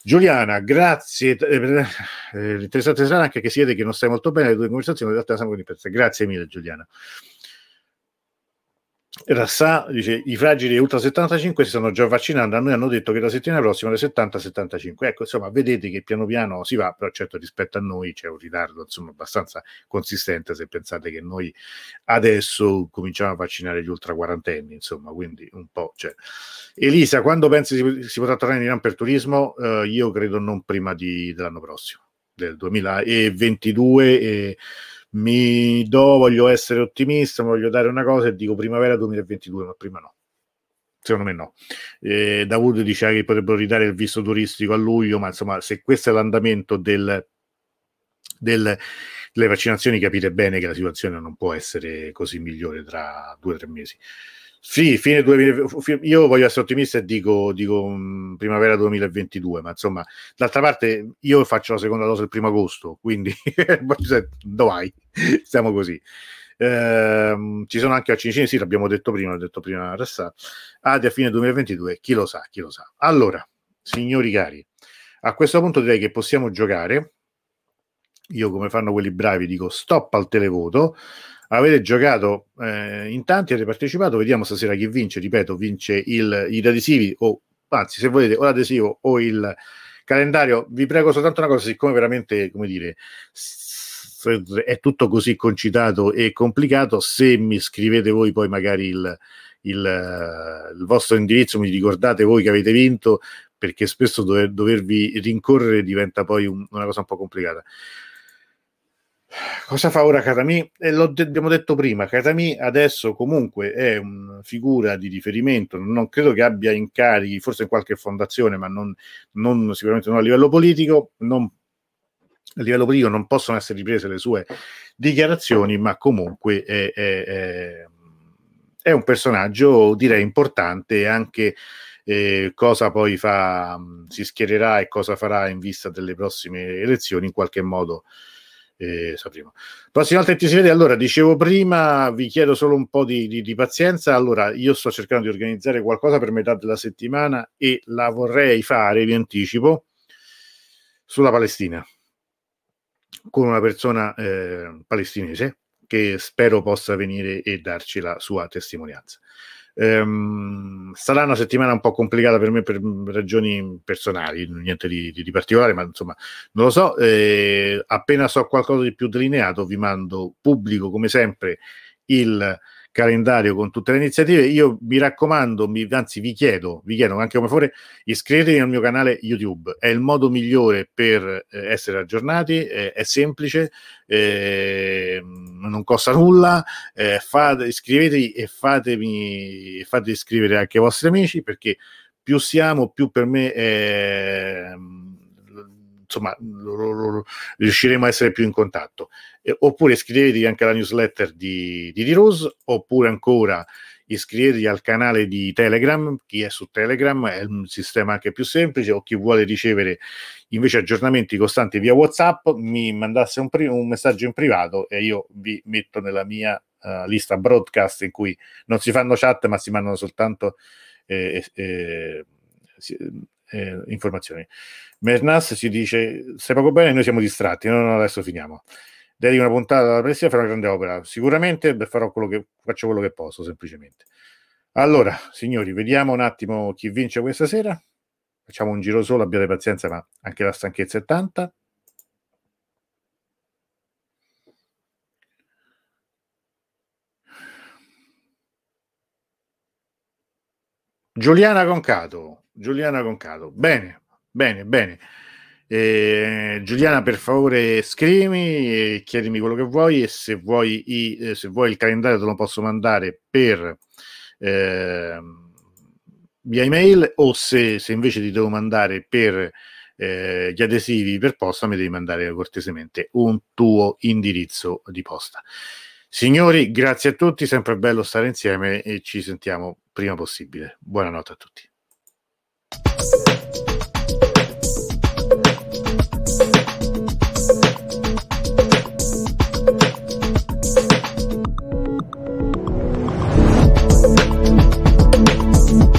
Speaker 1: Giuliana, grazie. Eh, eh, interessante sarà anche che si vede che non stai molto bene le tue conversazioni, in realtà siamo con Grazie mille, Giuliana. Rassà dice i fragili ultra 75 si stanno già vaccinando, a noi hanno detto che la settimana prossima le 70-75. Ecco, insomma, vedete che piano piano si va, però certo rispetto a noi c'è un ritardo insomma abbastanza consistente se pensate che noi adesso cominciamo a vaccinare gli ultra quarantenni, insomma, quindi un po'. Cioè. Elisa, quando pensi si, si potrà tornare in Iran per turismo? Uh, io credo non prima di, dell'anno prossimo, del 2022 e mi do, voglio essere ottimista, voglio dare una cosa e dico primavera 2022, ma prima no. Secondo me no. Eh, Davud dice che potrebbero ridare il visto turistico a luglio, ma insomma, se questo è l'andamento del, delle vaccinazioni capite bene che la situazione non può essere così migliore tra due o tre mesi. Sì, fine 2000, io voglio essere ottimista e dico, dico um, primavera 2022, ma insomma, d'altra parte io faccio la seconda dose il primo agosto, quindi dov'hai? Stiamo così. Eh, ci sono anche vaccini, sì, l'abbiamo detto prima, l'ho detto prima Rassà, Adi a fine 2022, chi lo sa, chi lo sa. Allora, signori cari, a questo punto direi che possiamo giocare. Io, come fanno quelli bravi, dico stop al televoto. Avete giocato eh, in tanti, avete partecipato, vediamo stasera chi vince, ripeto, vince il, gli adesivi o anzi se volete o l'adesivo o il calendario, vi prego soltanto una cosa, siccome veramente, come dire, è tutto così concitato e complicato, se mi scrivete voi poi magari il, il, il vostro indirizzo, mi ricordate voi che avete vinto, perché spesso dover, dovervi rincorrere diventa poi un, una cosa un po' complicata. Cosa fa ora Katami? Eh, lo de- abbiamo detto prima, Katami adesso comunque è una figura di riferimento, non credo che abbia incarichi, forse in qualche fondazione, ma non, non, sicuramente non a livello politico, non, a livello politico non possono essere riprese le sue dichiarazioni, ma comunque è, è, è, è un personaggio direi importante anche eh, cosa poi fa, si schiererà e cosa farà in vista delle prossime elezioni in qualche modo eh, sapremo. Prossima volta che ti si vede, allora dicevo prima, vi chiedo solo un po' di, di, di, pazienza. Allora, io sto cercando di organizzare qualcosa per metà della settimana e la vorrei fare, vi anticipo, sulla Palestina, con una persona eh, palestinese che spero possa venire e darci la sua testimonianza. Um, sarà una settimana un po' complicata per me per ragioni personali, niente di, di, di particolare, ma insomma non lo so. Eh, appena so qualcosa di più delineato, vi mando pubblico come sempre il calendario con tutte le iniziative. Io mi raccomando, mi, anzi vi chiedo, vi chiedo anche come fuori, iscrivetevi al mio canale YouTube, è il modo migliore per eh, essere aggiornati, eh, è semplice, eh, non costa nulla, eh, fate, iscrivetevi e fatemi, fate iscrivere anche i vostri amici perché più siamo, più per me è insomma riusciremo a essere più in contatto. Eh, oppure iscrivetevi anche alla newsletter di, di D-Rose, oppure ancora iscrivetevi al canale di Telegram, chi è su Telegram è un sistema anche più semplice, o chi vuole ricevere invece aggiornamenti costanti via WhatsApp, mi mandasse un, pri- un messaggio in privato e io vi metto nella mia uh, lista broadcast in cui non si fanno chat ma si mandano soltanto eh, eh, eh, informazioni. Mernas ci dice: Stai poco bene, noi siamo distratti. No, no, adesso finiamo. Dedico una puntata alla Palestina farò una grande opera. Sicuramente farò quello che faccio quello che posso, semplicemente. Allora, signori, vediamo un attimo chi vince questa sera. Facciamo un giro solo, abbiate pazienza, ma anche la stanchezza è tanta. Giuliana Concato, Giuliana Concato, bene, Bene, bene. Eh, Giuliana, per favore scrivimi chiedimi quello che vuoi e se vuoi, i, eh, se vuoi il calendario te lo posso mandare per eh, via email o se, se, invece ti devo mandare per eh, gli adesivi per posta mi devi mandare cortesemente un tuo indirizzo di posta. Signori, grazie a tutti, sempre bello stare insieme e ci sentiamo prima possibile. Buonanotte a tutti.